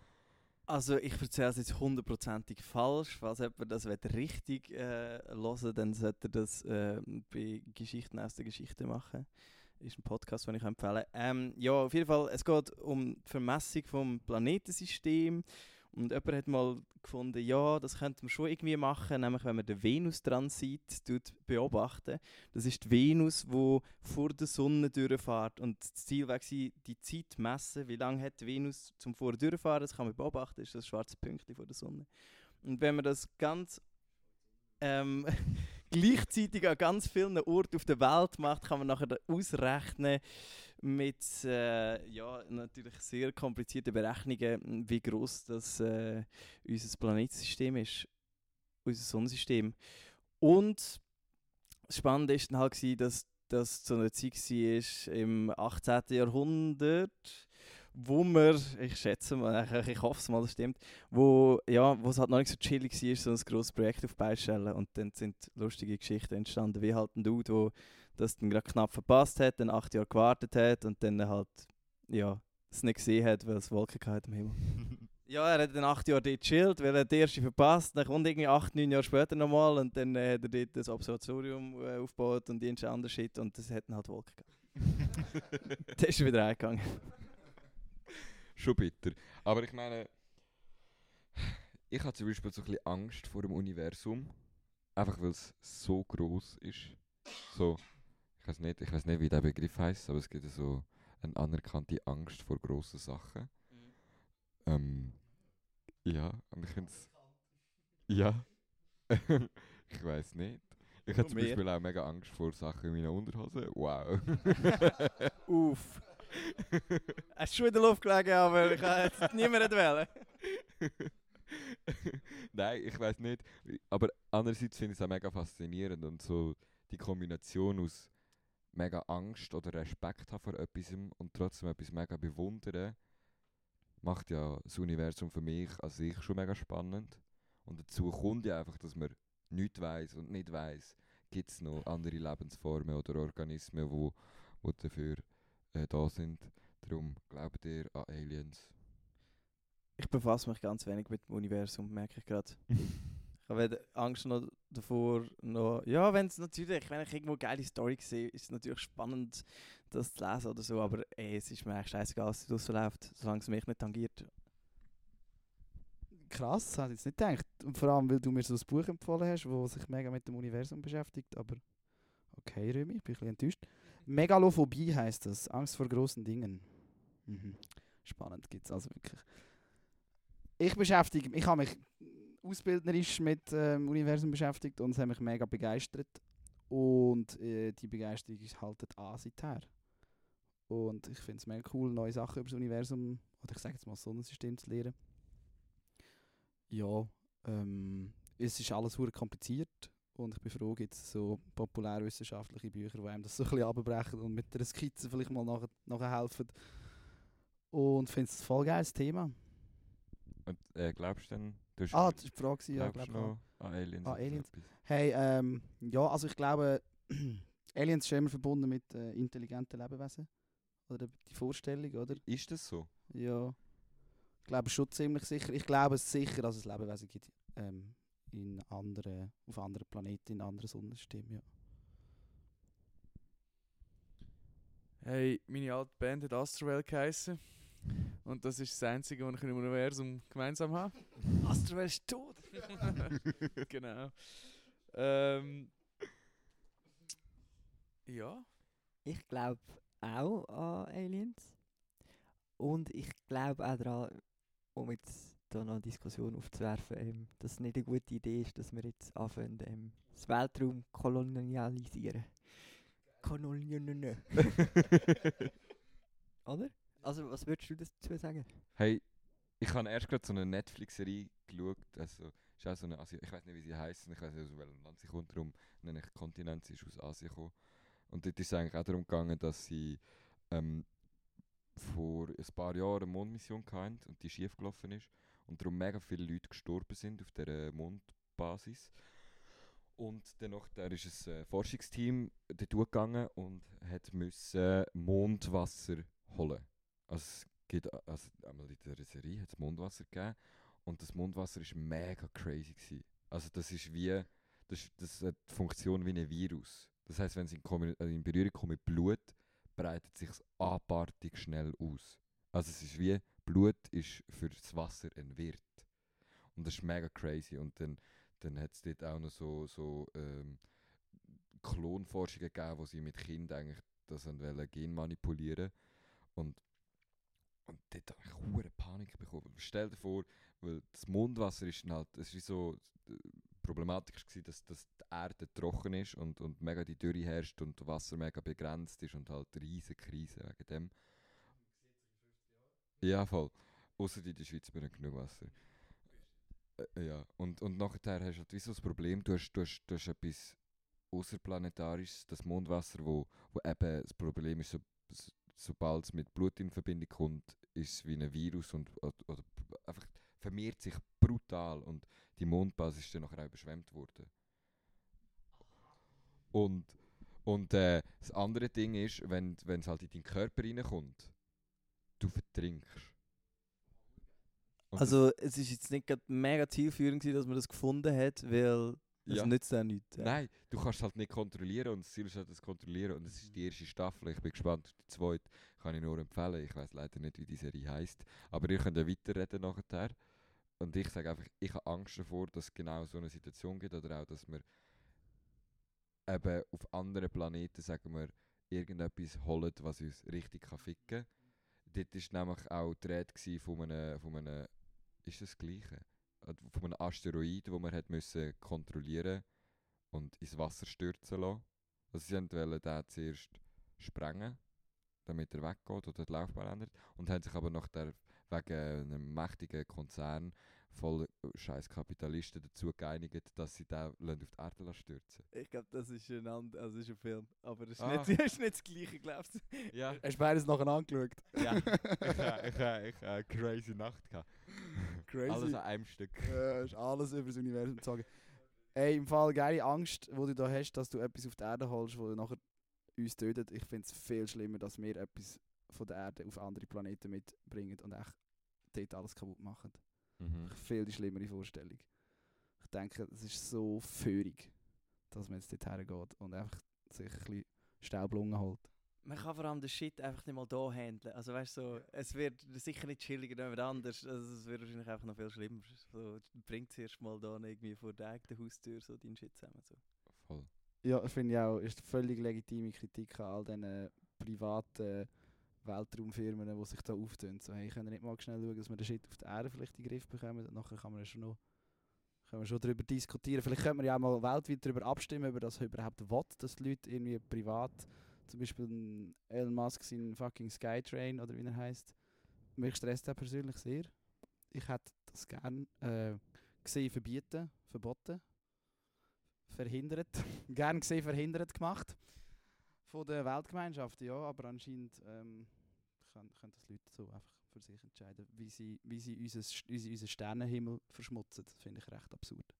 Also ich erzähle es jetzt hundertprozentig falsch. Falls jemand das richtig äh, hören dann sollte er das äh, bei Geschichten aus der Geschichte machen. Ist ein Podcast, den ich empfehle. Ähm, ja, auf jeden Fall, es geht um die Vermessung vom Planetensystem. Und jemand hat mal gefunden, ja, das könnte man schon irgendwie machen, nämlich wenn man den Venus-Transit beobachten. Das ist die Venus, die vor der Sonne durchfährt. Und das Ziel war, die Zeit messen, wie lange hat die Venus zum vor durchfahren. Das kann man beobachten, das ist das schwarze Pünktchen vor der Sonne. Und wenn man das ganz ähm, gleichzeitig an ganz vielen Orten auf der Welt macht, kann man nachher ausrechnen mit äh, ja, natürlich sehr komplizierten Berechnungen, wie groß das äh, unser Planetensystem ist, unser Sonnensystem. Und das Spannende war dann halt, dass das zu einer Zeit war im 18. Jahrhundert, wo man, ich schätze mal, ich, ich hoffe es mal, das stimmt, wo, ja, wo es halt noch nicht so chillig war, so ein grosses Projekt auf die Beine zu stellen. Und dann sind lustige Geschichten entstanden, wie halt ein Dude, der das dann gerade knapp verpasst hat, dann acht Jahre gewartet hat und dann halt, ja, es nicht gesehen hat, weil es Wolken hatte am Himmel. Ja, er hat dann acht Jahre dort gechillt, weil er die erste verpasst. Dann kommt irgendwie acht, neun Jahre später nochmal und dann äh, hat er dort das Observatorium äh, aufgebaut und irgendein anderes Shit und das hat dann halt Wolken gegeben. dann ist er wieder eingegangen. Schon bitter. Aber ich meine, ich habe zum Beispiel so ein bisschen Angst vor dem Universum. Einfach weil es so groß ist. So, ich weiß nicht, ich weiß nicht, wie der Begriff heißt, aber es gibt so eine anerkannte Angst vor grossen Sachen. Ähm, ja, und ich finde es. Ja. ich weiß nicht. Ich habe zum? Beispiel auch mega Angst vor Sachen in meiner Unterhose. Wow. Uff. Er ist schon in der Luft gelegen, aber ich kann jetzt niemanden wählen. Nein, ich weiß nicht. Aber andererseits finde ich es auch mega faszinierend und so die Kombination aus mega Angst oder Respekt haben vor etwas und trotzdem etwas mega bewundern, macht ja das Universum für mich an sich schon mega spannend. Und dazu kommt ja einfach, dass man nichts weiß und nicht weiß, gibt es noch andere Lebensformen oder Organismen, wo, wo dafür äh, da sind. Darum glaubt ihr an Aliens? Ich befasse mich ganz wenig mit dem Universum, merke ich gerade. Ich habe weder Angst noch davor, noch... Ja, wenn es natürlich, wenn ich irgendwo eine geile Story sehe, ist es natürlich spannend, das zu lesen oder so, aber ey, es ist mir eigentlich scheißegal, was draussen läuft, solange es mich nicht tangiert. Krass, hätte ich jetzt nicht gedacht. Und vor allem, weil du mir so ein Buch empfohlen hast, das sich mega mit dem Universum beschäftigt. Aber okay, Römi, ich bin ein bisschen enttäuscht. Megalophobie heißt das. Angst vor großen Dingen. Mhm. Spannend gibt es also wirklich. Ich beschäftige ich habe mich ausbildnerisch mit dem ähm, Universum beschäftigt und es hat mich mega begeistert. Und äh, die Begeisterung ist halt an seither. Und ich finde es mega cool, neue Sachen über das Universum, oder ich sage jetzt mal das Sonnensystem zu lernen. Ja, ähm, es ist alles sehr kompliziert und ich bin froh, gibt es so populärwissenschaftliche Bücher, die einem das so ein bisschen abbrechen und mit einer Skizze vielleicht mal nachher, nachher helfen. Und finde es ein voll geiles Thema. Und äh, glaubst du denn, Du Ah, das war die Frage, ja, glaube du noch an Aliens? Ah, Aliens. Hey, ähm, ja, also ich glaube, Aliens ist immer verbunden mit äh, intelligenten Lebewesen. Oder die Vorstellung, oder? Ist das so? Ja. Ich glaube schon ziemlich sicher. Ich glaube es sicher, dass es Lebewesen gibt ähm, in anderen, auf anderen Planeten, in anderen Sonnensystemen, ja. Hey, meine alte Band hat Astrovel geheissen. Und das ist das Einzige, was ich im Universum gemeinsam habe. Astro ist tot! genau. Ähm, ja. Ich glaube auch an Aliens. Und ich glaube auch daran, um jetzt da noch eine Diskussion aufzuwerfen, ähm, dass es nicht eine gute Idee ist, dass wir jetzt anfangen, ähm, das Weltraum kolonialisieren. Kolonialisieren. Oder? Also, was würdest du dazu sagen? Hey, ich habe erst gerade so eine Netflix-Serie geschaut. Also, ist auch so eine Asi ich weiß nicht, wie sie heißt. Ich weiß nicht, aus welchem Land sie kommt. Darum nenne ich Kontinent. Sie ist aus Asien gekommen. Und dort ist es eigentlich auch darum gegangen, dass sie ähm, vor ein paar Jahren eine Mondmission hatten und die schief gelaufen ist. Und darum mega viele Leute gestorben sind auf dieser Mondbasis. Und danach da ist ein äh, Forschungsteam gegangen und hat müssen Mondwasser holen. Also es gibt also einmal in dieser Serie hat es Mondwasser gegeben und das Mondwasser ist mega crazy gewesen. Also das ist wie das, das hat die Funktion wie ein Virus. Das heißt, wenn es in, äh, in Berührung kommt mit Blut, breitet sich abartig schnell aus. Also es ist wie Blut ist für das Wasser ein Wirt. Und das ist mega crazy. Und dann, dann hat es dort auch noch so, so ähm, Klonforschungen gegeben, wo sie mit Kindern eigentlich das wollen, Gen manipulieren und und dort habe ich hure Panik bekommen. Stell dir vor, weil das Mondwasser ist dann halt, es ist so problematisch gewesen, dass, dass die Erde trocken ist und, und mega die Dürre herrscht und Wasser mega begrenzt ist und halt riesige Krise wegen dem. Ja, voll. Außer in der Schweiz haben wir nicht genug Wasser. Äh, ja, und, und nachher hast du halt wie so das Problem, du hast, du hast, du hast etwas außerplanetarisches, das Mondwasser, wo, wo eben das Problem ist, so, sobald es mit Blut in Verbindung kommt, ist es wie ein Virus und oder, oder einfach vermehrt sich brutal und die Mondbasis ist dann nachher auch überschwemmt worden. Und, und äh, das andere Ding ist, wenn es halt in deinen Körper reinkommt, du vertrinkst. Und Also es ist jetzt nicht mega zielführend gewesen, dass man das gefunden hat, weil es Ja. nützt auch nichts. ja. Nein, du kannst es halt nicht kontrollieren und das Ziel ist halt das kontrollieren und es ist die erste Staffel. Ich bin gespannt auf die zweite. Kann ich nur empfehlen. Ich weiß leider nicht, wie die Serie heißt, aber ihr könnt ja weiterreden nachher. Und ich sage einfach, ich habe Angst davor, dass es genau so eine Situation gibt oder auch, dass wir eben auf anderen Planeten, sagen wir, irgendetwas holen, was uns richtig kann ficken kann. Dort war nämlich auch die Rede von einem, von einem, ist das Gleiche? Von einem Asteroid, den man hat müssen kontrollieren und ins Wasser stürzen lassen. Also sie wollten den zuerst sprengen, damit er weggeht oder die Laufbahn ändert. Und haben sich aber nach wegen einem mächtigen Konzern voll scheiß Kapitalisten dazu geeinigt, dass sie den lassen auf die Erde stürzen Ich glaube, das ist ein, and also ist ein Film. Aber das ist, Ah. nicht, das ist nicht das gleiche, glaubst du? Ja, Hast du beides nachher angeschaut? ja. ich habe eine crazy Nacht gehabt. Crazy. Alles an einem Stück. Ja, ist alles über das Universum zu sagen. Ey, im Fall geile Angst, die du da hast, dass du etwas auf die Erde holst, wo nachher uns tötet. Ich finde es viel schlimmer, dass wir etwas von der Erde auf andere Planeten mitbringen und echt dort alles kaputt machen. Mhm. Viel die schlimmere Vorstellung. Ich denke, es ist so führig, dass man jetzt dort hergeht und einfach sich ein bisschen Staublungen holt. Man kann vor allem den Shit einfach nicht mal da handeln. Also weißt du, so, es wird sicher nicht chilliger jemand anders. Also, es wird wahrscheinlich einfach noch viel schlimmer. So, bringt es erst mal da irgendwie vor der eigenen Haustür so deinen Shit zusammen. So. Voll. Ja, finde ich auch, ist eine völlig legitime Kritik an all diesen privaten Weltraumfirmen, die sich da auftun. So, hey, können nicht mal schnell schauen, dass wir den Shit auf der Erde vielleicht in den Griff bekommen und nachher kann man schon noch können wir schon darüber diskutieren. Vielleicht können wir ja auch mal weltweit darüber abstimmen, über das überhaupt will, dass die Leute irgendwie privat, zum Beispiel Elon Musk sein fucking Skytrain oder wie er heißt, mich stresst das persönlich sehr. Ich hätte das gerne äh, gesehen verbieten, verboten, verhindert, gern gesehen verhindert gemacht von der Weltgemeinschaft, ja, aber anscheinend ähm, können, können das Leute so einfach für sich entscheiden, wie sie, wie sie unseren unseren unseren Sternenhimmel verschmutzen. Das finde ich recht absurd.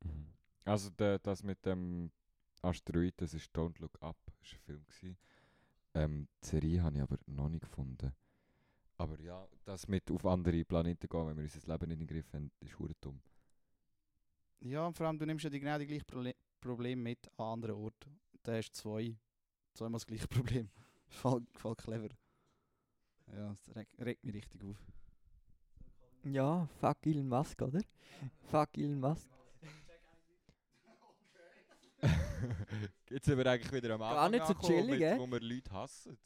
Also der, das mit dem Asteroid, das ist Don't Look Up, das war ein Film. Gewesen. Ähm, die Serie habe ich aber noch nicht gefunden. Aber ja, das mit auf andere Planeten gehen, wenn wir unser Leben nicht in den Griff haben, ist hure dumm. Ja, und vor allem, du nimmst ja die genau die gleichen Prole Probleme mit an anderen Orten. Da hast du zwei, zweimal das gleiche Problem. voll, voll clever. Ja, das regt, regt mich richtig auf. Ja, fuck Elon Musk, oder? Fuck Elon Musk. Jetzt sind wir eigentlich wieder am Anfang Gar nicht so angekommen, chillig, mit, eh? wo wir Leute hassen.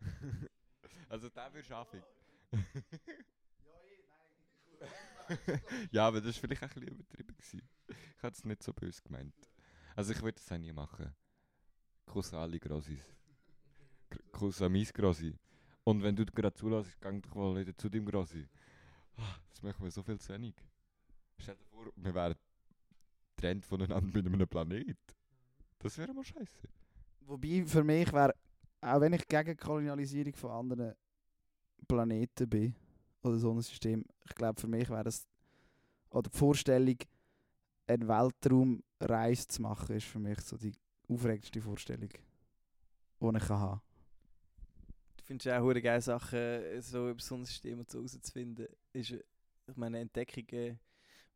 also der wird schaffen. ja, aber das war vielleicht auch ein bisschen übertrieben. Gewesen. Ich hatte es nicht so böse gemeint. Also ich würde das auch nie machen. Kuss alle Grossis. Gr- Kuss an mein Grossi. Und wenn du gerade zulässt, gang doch mal wieder zu deinem Grossi. Ah, Das machen wir so viel zu wenig. Stell dir vor, wir wären getrennt voneinander mit einem Planet. Das wäre mal scheiße. Wobei für mich wäre, auch wenn ich gegen die Kolonialisierung von anderen Planeten bin, oder Sonnensystem, ich glaube für mich wäre es, oder die Vorstellung, eine Weltraumreise zu machen, ist für mich so die aufregendste Vorstellung, die ich kann Du findest auch hure geile Sachen, äh, so über das Sonnensystem und so herauszufinden. Ist, ich meine, Entdeckungen,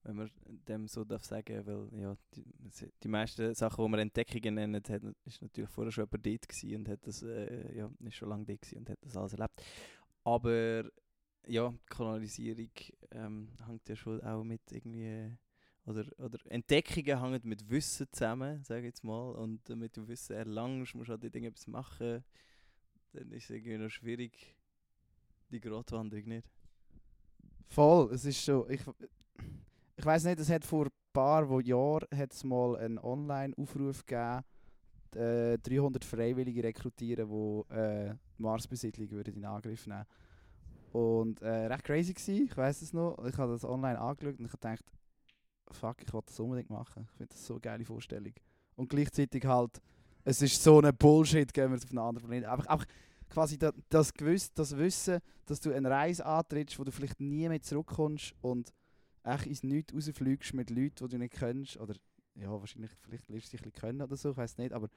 wenn man dem so darf sagen, weil ja, die, die meisten Sachen, die man Entdeckungen nennen, hat, ist natürlich vorher schon jemand dort gewesen und hat das, äh, ja, ist schon lange dort und hat das alles erlebt. Aber ja, die Kolonialisierung ähm, hängt ja schon auch mit irgendwie oder, oder Entdeckungen hängen mit Wissen zusammen, sage ich jetzt mal. Und damit du Wissen erlangst, musst du halt irgendetwas machen. Dann ist es irgendwie noch schwierig, die Grotwanderung nicht. Voll, es ist so, ich, ich weiß nicht, es hat vor ein paar Jahren mal einen Online-Aufruf gegeben, äh, 300 Freiwillige rekrutieren, die äh, die Marsbesiedlung würden in Angriff nehmen Und äh, recht crazy gsi, ich weiß es noch. Ich habe das online angeschaut und ich habe gedacht, fuck, ich will das unbedingt machen. Ich finde das so eine geile Vorstellung. Und gleichzeitig halt, es ist so eine Bullshit, gehen wir auf einen anderen Planeten. Einfach, einfach quasi das, das, Gewiss, das Wissen, dass du eine Reise antrittst, wo du vielleicht nie mehr zurückkommst und echt ins Nichts rausfliegst mit Leuten, die du nicht kennst. Oder ja, wahrscheinlich, vielleicht lernst du dich ein bisschen kennen oder so, ich weiß nicht, aber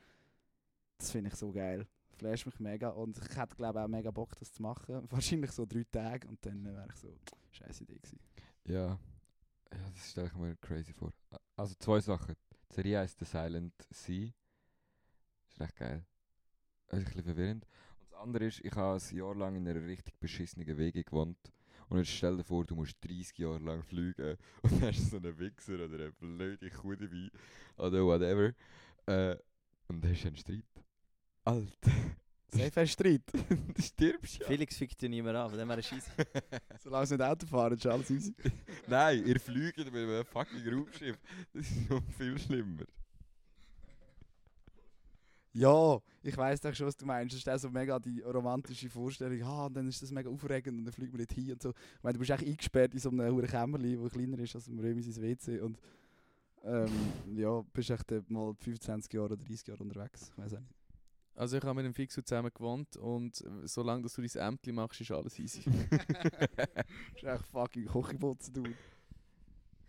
das finde ich so geil. Flasht mich mega und ich hätte glaube auch mega Bock, das zu machen. Wahrscheinlich so drei Tage und dann wäre ich so, scheiß Idee gewesen. Ja. ja, das stelle ich mir crazy vor. Also zwei Sachen. Die Serie heisst The Silent Sea. Ist recht geil. Das ist ein bisschen verwirrend. Und das andere ist, ich habe ein Jahr lang in einer richtig beschissenen Wege gewohnt. Und jetzt stell dir vor, du musst 30 Jahre lang fliegen und hast so einen Wichser oder eine blöde Kuh dabei oder whatever. Äh, und dann hast du einen Streit. Alter, Safe hast Streit. du stirbst ja. Felix fickt ja niemand an, von dem wäre es scheisse. Solange sie nicht Auto fahren, ist alles easy. Nein, ihr fliegt mit einem fucking Raumschiff. Das ist noch viel schlimmer. Ja, ich weiss doch schon, was du meinst. Das ist auch so mega die romantische Vorstellung. Ah, und dann ist das mega aufregend und dann fliegen wir nicht hin und so. Ich meine, du bist echt eingesperrt in so einem hohen Kämmerli, das kleiner ist als ein römisches WC und ähm, ja, bist echt äh, mal 25 Jahre oder 30 Jahre unterwegs. Ich weiß auch nicht. Also ich habe mit dem Fixo zusammen gewohnt und äh, solange dass du dein Ämtli machst, ist alles easy. Das ist echt fucking Kochiputzen, du.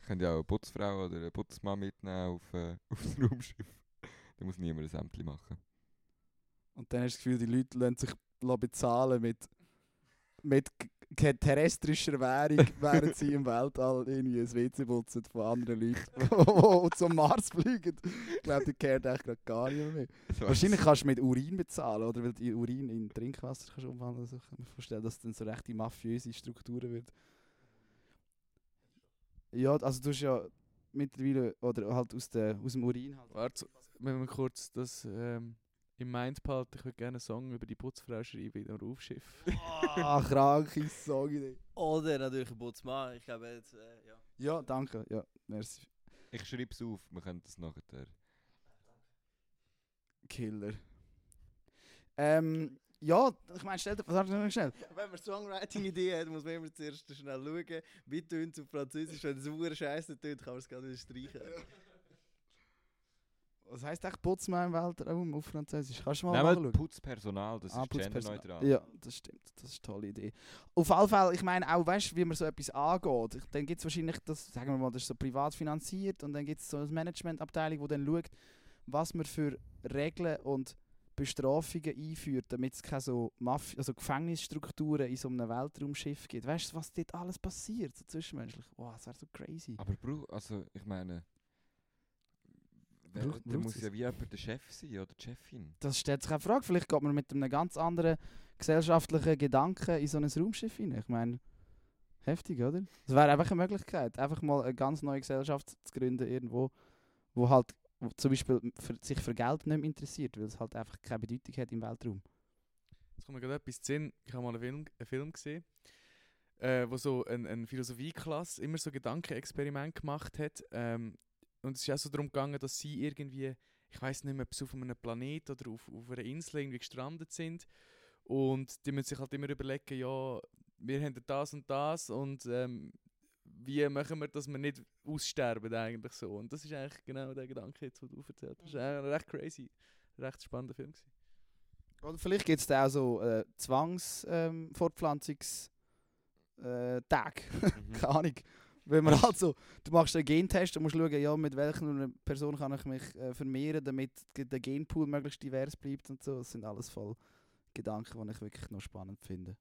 Könnt ihr auch eine Putzfrau oder eine Putzmann mitnehmen auf, äh, auf das Raumschiff. Da muss niemand ein Ämtli machen. Und dann hast du das Gefühl, die Leute lassen sich bezahlen mit, mit terrestrischer Währung, während sie im Weltall irgendwie ein WC putzen von anderen Leuten, die zum Mars fliegen. Ich glaube, die kehrt echt gerade gar nicht mehr. Wahrscheinlich kannst du mit Urin bezahlen, oder? Weil die Urin in Trinkwasser kannst du umwandeln. Also ich kann mir vorstellen, dass es dann so recht die mafiöse Strukturen wird. Ja, also du hast ja mittlerweile, oder halt aus, der, aus dem Urin halt. Warte, wenn wir kurz das ähm, im Mind behalten, ich würde gerne einen Song über die Putzfrau schreiben in einem Raumschiff. Ah, kranke Songidee. Oder natürlich ein Bootsmann, ich glaube jetzt, äh, ja. Ja, danke. Ja, merci. Ich schreibe es auf, wir können das nachher. Killer. Ähm, ja, ich meine, stell dir, warte noch schnell. Wenn man Songwriting-Idee hat, muss man immer zuerst schnell schauen, wie tönt es auf Französisch. Wenn es super scheiße tönt, kann man es gerade wieder streichen. Was heisst eigentlich Putzmann im Weltraum auf Französisch? Kannst du mal Nehmen nachschauen? Putzpersonal, das Ah, ist genderneutral. Ja, das stimmt. Das ist eine tolle Idee. Auf jeden Fall, ich meine auch, weißt du, wie man so etwas angeht. Dann gibt es wahrscheinlich, das, sagen wir mal, das ist so privat finanziert und dann gibt es so eine Managementabteilung, die dann schaut, was man für Regeln und Bestrafungen einführt, damit es keine so Mafia also Gefängnisstrukturen in so einem Weltraumschiff gibt. Weißt du, was dort alles passiert, so zwischenmenschlich? Wow, das wäre so crazy. Aber Bro, also ich meine, Braucht- da muss es? ja wie jemand der Chef sein oder die Chefin. Das stellt sich auch Frage. Vielleicht geht man mit einem ganz anderen gesellschaftlichen Gedanken in so ein Raumschiff hinein. Ich meine, heftig, oder? Das wäre einfach eine Möglichkeit, einfach mal eine ganz neue Gesellschaft zu gründen irgendwo, wo halt wo zum Beispiel für, sich für Geld nicht mehr interessiert, weil es halt einfach keine Bedeutung hat im Weltraum. Jetzt kommt mir gerade etwas zu Sinn. Ich habe mal einen Film, einen Film gesehen, äh, wo so eine, eine Philosophieklasse immer so Gedankenexperiment gemacht hat. Ähm, und es ist auch so darum gegangen, dass sie irgendwie, ich weiß nicht mehr, ob sie auf einem Planet oder auf, auf einer Insel irgendwie gestrandet sind. Und die müssen sich halt immer überlegen, ja, wir haben das und das und ähm, wie machen wir, dass wir nicht aussterben eigentlich so. Und das ist eigentlich genau der Gedanke, jetzt, den du erzählt hast. Das war eigentlich recht crazy, ein recht spannender Film. Gewesen. Oder vielleicht gibt es da auch so äh, Zwangsfortpflanzungs äh, Tag. Keine Ahnung. Wenn man halt so, du machst einen Gentest und musst schauen, ja, mit welcher Person kann ich mich äh, vermehren, damit der Genpool möglichst divers bleibt und so. Das sind alles voll Gedanken, die ich wirklich noch spannend finde.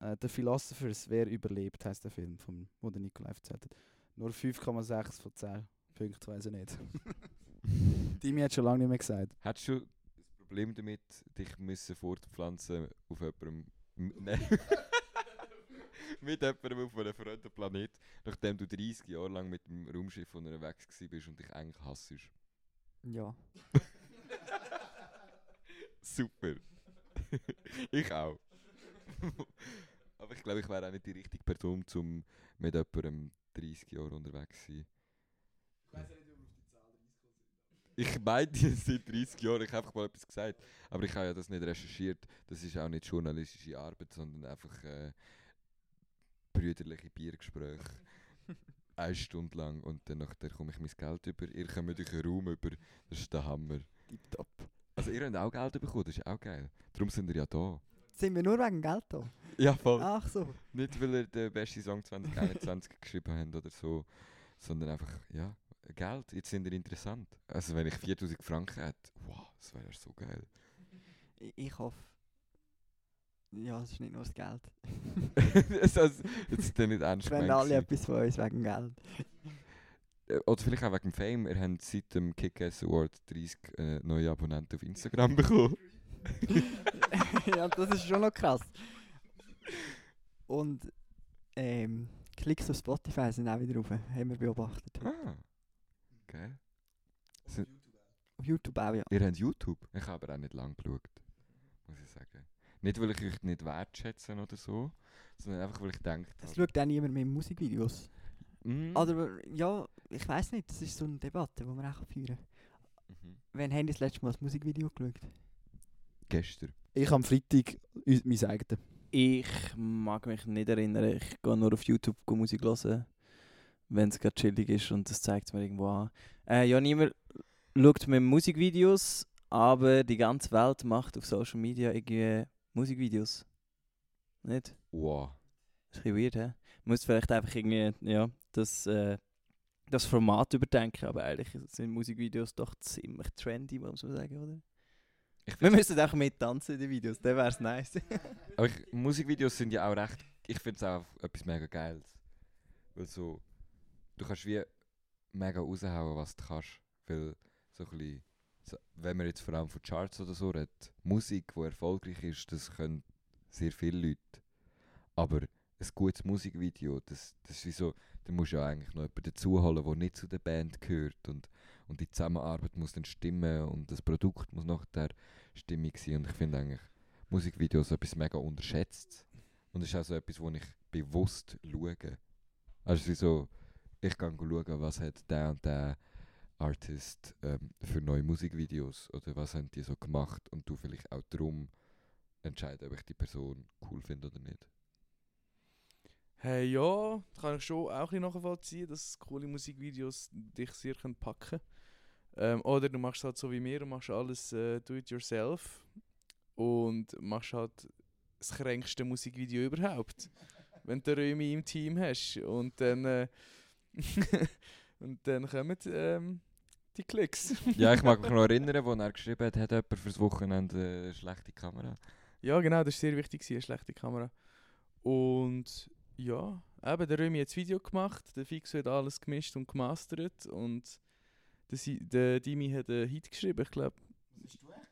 Äh, The Philosophers, wer überlebt, heißt der Film, vom, wo der Nikolai erzählt hat. Nur 5,6 von 10 Punkten, weiß ich nicht. Dimi hat schon lange nicht mehr gesagt. Hättest du das Problem damit, dich müssen fortpflanzen auf jemandem... Nein. Mit jemandem auf einem fremden Planet, nachdem du 30 Jahre lang mit dem Raumschiff unterwegs gewesen bist und dich eigentlich hassest. Ja. Super. ich auch. Aber ich glaube, ich wäre auch nicht die richtige Person, um mit jemandem 30 Jahre unterwegs zu sein. Ich meine, die sind 30 Jahre, ich habe einfach mal etwas gesagt. Aber ich habe ja das nicht recherchiert. Das ist auch nicht journalistische Arbeit, sondern einfach äh, brüderliche Biergespräche. Eine Stunde lang und dann nachher komme ich mein Geld über. Ihr kommt euch einen Raum über. Das ist der Hammer. Tipptopp. Also ihr habt auch Geld bekommen, das ist auch geil. Darum sind wir ja da. Sind wir nur wegen Geld da? Ja, voll. Ach so. Nicht, weil ihr den besten Song 2021 geschrieben habt oder so, sondern einfach, ja, Geld, jetzt sind ihr interessant. Also wenn ich 4000 Franken hätte, wow, das wäre so geil. Ich, ich hoffe. Ja, es ist nicht nur das Geld. das jetzt ist der nicht ernst Wenn gemeint alle gewesen. etwas von uns wegen Geld. Äh, Oder vielleicht auch wegen dem Fame, ihr habt seit dem Kick-Ass Award 30 äh, neue Abonnenten auf Instagram bekommen. ja, das ist schon noch krass. Und ähm, Klicks auf Spotify sind auch wieder rauf, haben wir beobachtet. Ah. Sind, Auf YouTube auch, ja. ihr habt YouTube? Ich habe aber auch nicht lange geschaut, muss ich sagen. Nicht, weil ich euch nicht wertschätze oder so, sondern einfach, weil ich denke... Es schaut auch niemand mehr Musikvideos. Mm. Oder ja, ich weiß nicht, das ist so eine Debatte, die wir auch führen können. Mhm. Wann haben das letzte Mal das Musikvideo geschaut? Gestern. Ich am Freitag mein eigenes. Ich mag mich nicht erinnern. Ich gehe nur auf YouTube go Musik hören, wenn es gerade chillig ist und das zeigt es mir irgendwo an. Äh, ja, niemand schaut mir Musikvideos, aber die ganze Welt macht auf Social Media irgendwie Musikvideos. Nicht? Wow. Das ist ein bisschen weird, hä? Muss vielleicht einfach irgendwie, ja, das, äh, das Format überdenken, aber eigentlich sind Musikvideos doch ziemlich trendy, muss man sagen, oder? Ich Wir müssen auch mittanzen in den Videos, dann wär's nice. Aber ich, Musikvideos sind ja auch recht. Ich finde es auch etwas mega Geiles. Weil so. Du kannst wie mega raushauen, was du kannst. Weil so ein bisschen. Wenn man jetzt vor allem von Charts oder so redet, Musik, die erfolgreich ist, das können sehr viele Leute. Aber ein gutes Musikvideo, das, das ist wie so, da musst du ja eigentlich noch jemanden dazuholen, der nicht zu der Band gehört. Und, und die Zusammenarbeit muss dann stimmen und das Produkt muss nachher stimmig sein. Und ich finde eigentlich, Musikvideos etwas mega unterschätzt. Und es ist auch so etwas, wo ich bewusst schaue. Also ist so, ich kann schauen, was hat der und der Artist ähm, für neue Musikvideos oder was haben die so gemacht und du vielleicht auch darum entscheiden, ob ich die Person cool finde oder nicht. Hey, ja, das kann ich schon auch ein bisschen nachvollziehen, dass coole Musikvideos dich sehr können packen Ähm, oder du machst halt so wie mir und machst alles äh, do it yourself und machst halt das kränkste Musikvideo überhaupt, wenn du Römi im Team hast und dann äh, und dann kommen ähm, die Klicks. Ja, ich mag mich noch erinnern, wo er geschrieben hat, hat jemand fürs Wochenende eine schlechte Kamera. Ja, genau, das war sehr wichtig, eine schlechte Kamera. Und ja, eben, der Römi hat das Video gemacht, der Fixo hat alles gemischt und gemastert und der, Si- der Dimi hat einen Hit geschrieben, ich glaube.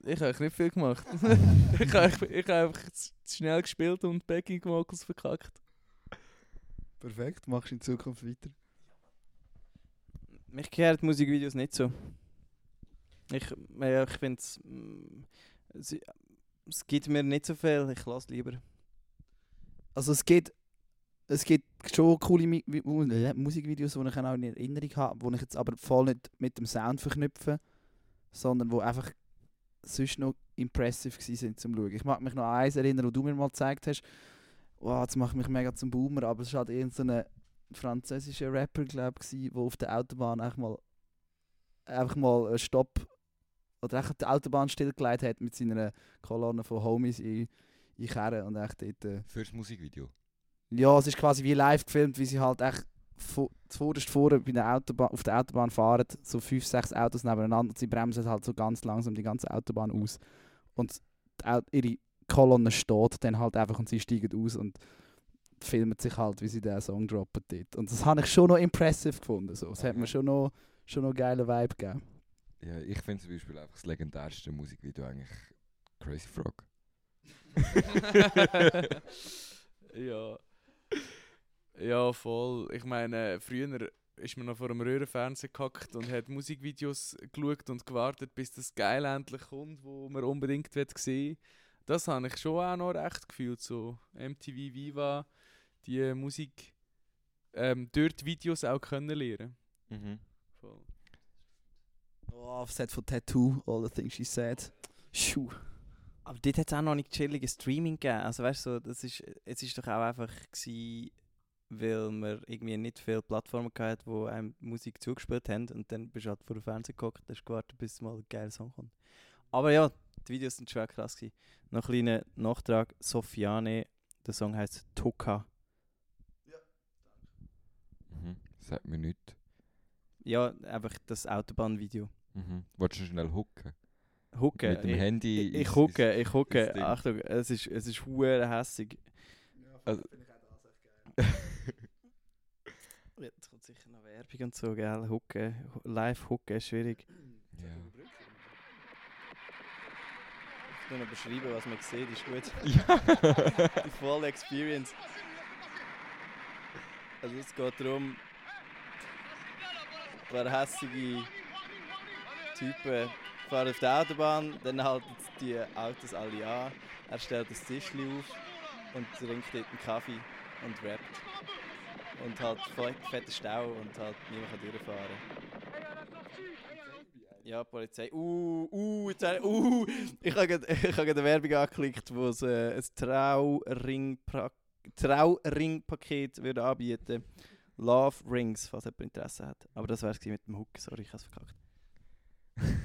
Ich habe nicht viel gemacht. ich habe einfach- ich habe einfach zu zu schnell gespielt und Backing Vocals verkackt. Perfekt, machst du in Zukunft weiter. Mich kehrt Musikvideos nicht so. Ich, ja, ich finde es. Es es gibt mir nicht so viel, ich lasse lieber. Also es gibt, es gibt schon coole äh, Musikvideos, die ich auch in Erinnerung habe, die ich jetzt aber voll nicht mit dem Sound verknüpfe, sondern die einfach sonst noch impressive sind zum Schauen. Ich mag mich noch an eins erinnern, wo du mir mal gezeigt hast, wow, das macht mich mega zum Boomer, aber es war halt irgendein französischer Rapper, glaube ich, der auf der Autobahn einfach mal, einfach mal einen Stopp oder einfach die Autobahn stillgelegt hat mit seiner Kolonne von Homies in, in Kerren und echt dort... Äh, Fürs Musikvideo. ja, es ist quasi wie live gefilmt, wie sie halt echt vo- zuvorderst vorne bei der Autobahn, auf der Autobahn fahren, so fünf, sechs Autos nebeneinander und sie bremsen halt so ganz langsam die ganze Autobahn aus. Und die ihre Kolonne steht dann halt einfach und sie steigen aus und filmen sich halt, wie sie den Song droppen dort. Und das habe ich schon noch impressive gefunden. So. Es hat mir schon noch, schon noch einen geilen Vibe gegeben. Ja, ich finde zum Beispiel einfach das legendärste Musikvideo eigentlich Crazy Frog. ja. Ja, voll. Ich meine, früher ist man noch vor einem Röhrenfernseher gehackt und hat Musikvideos geschaut und gewartet, bis das geil endlich kommt, wo man unbedingt will sehen Das habe ich schon auch noch recht gefühlt. So MTV Viva, die Musik ähm, dort Videos auch können lernen. Mhm. Voll. Oh, Set von Tattoo, All the Things She Said. Schuh. Aber dort hat es auch noch nicht chilliges Streaming gegeben. Also weißt du, so, das ist, es ist doch auch einfach gewesen, weil wir irgendwie nicht viele Plattformen hatten, wo einem Musik zugespielt haben und dann bist du halt vor dem Fernseher geguckt und hast gewartet, bis mal ein geiler Song kommt. Aber ja, die Videos sind schon krass gewesen. Noch ein kleiner Nachtrag, Sofiane, der Song heißt Toka. Mhm. Sagt mir nichts. Ja, einfach das Autobahnvideo. Mhm. Wolltest du schnell hooken? Hucke. Mit dem ich, Handy Ich, ich ins- ich Ding. Achtung, es ist, es ist hure hässig. Also- Ja, Jetzt kommt sicher noch Werbung und so, gell? Hucke, hu- live hucke ist schwierig. Ja. Ich muss noch beschreiben, was man sieht, ist gut. ja. Die volle Experience. Also es geht darum, ein paar hässige Typen fahren auf der Autobahn, dann halten die Autos alle an, er stellt das Tischli auf und trinkt dort einen Kaffee und rappt. Und fe- fetten Stau und halt niemand kann durchfahren. Ja, Polizei. Uh, uh, jetzt, uh, ich habe gerade eine Werbung angeklickt, wo es äh, ein Trauring-Pra- Trauring-Paket würde anbieten Love Rings, falls jemand Interesse hat. Aber das wäre es mit dem Hook, sorry, ich habe es verkackt.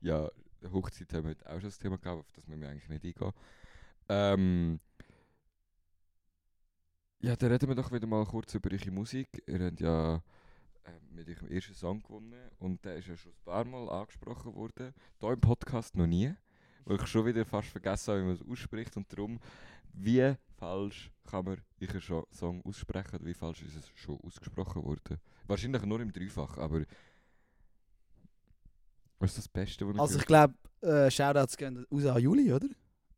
ja, Hochzeit haben wir heute auch schon das Thema gehabt, auf das müssen wir eigentlich nicht eingehen. Ähm, ja, dann reden wir doch wieder mal kurz über eure Musik. Ihr habt ja äh, mit eurem ersten Song gewonnen und der ist ja schon ein paar Mal angesprochen worden. Hier im Podcast noch nie, weil ich schon wieder fast vergessen habe, wie man es ausspricht und darum, wie falsch kann man Scho- Song aussprechen wie falsch ist es schon ausgesprochen worden? Wahrscheinlich nur im Dreifach, aber was ist das Beste, was ihr Also ich glaube, äh, Shoutouts gehen raus an Juli, oder?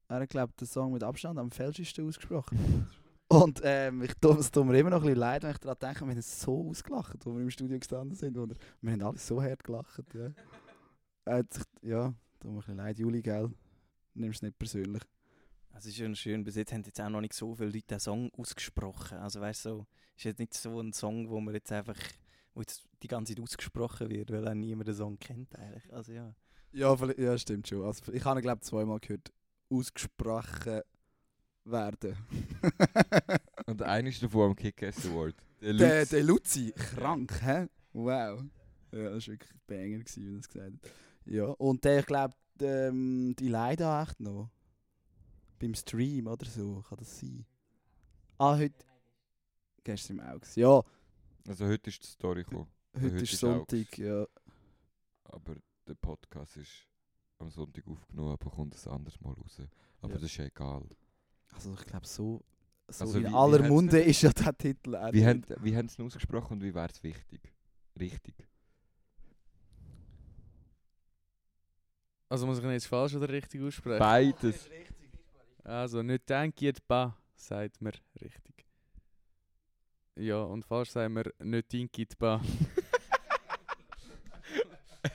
Er hat, glaube den Song mit Abstand am falschesten ausgesprochen. Und ähm, ich tue es tut mir immer noch ein bisschen leid, wenn ich daran denke, wir haben so ausgelacht, als wir im Studio gestanden sind. Oder? Wir haben alle so hart gelacht. Ja, sich, ja tut mir ein bisschen leid, Juli, gell? Nimm es nicht persönlich. Es ist ja schön, bis jetzt haben jetzt auch noch nicht so viele Leute den Song ausgesprochen. Also weißt du, so, ist jetzt nicht so ein Song, wo man jetzt einfach, wo jetzt die ganze Zeit ausgesprochen wird, weil auch niemand den Song kennt eigentlich. Also ja. Ja, ja stimmt schon. Also, ich habe ihn, glaube zweimal gehört, ausgesprochen werden. Und einer ist davon am Kick-Ass Award. Der der, Lutz. der Luzi, krank, hä? Wow. Ja, das war wirklich ein Banger, gewesen, wie er es gesagt hat. Ja, und der, ich glaube, ähm, die leider echt noch. Beim Stream oder so, kann das sein? Ah, heute. Gestern im Augs. Ja, Also heute ist die Story gekommen. heute, heute ist Sonntag, ja. Aber der Podcast ist am Sonntag aufgenommen, aber kommt ein anderes Mal raus. Aber Ja. das ist ja egal. Also ich glaube so, so Also in wie- wie aller hat's Munde ist ja der Titel auch Wie, haben, wie haben sie ausgesprochen und wie wäre es wichtig? Richtig. Also muss ich ihn jetzt falsch oder richtig aussprechen? Beides. Also nicht denkt ba, sagt man richtig. Ja, und falsch sagen wir nicht denkt ba.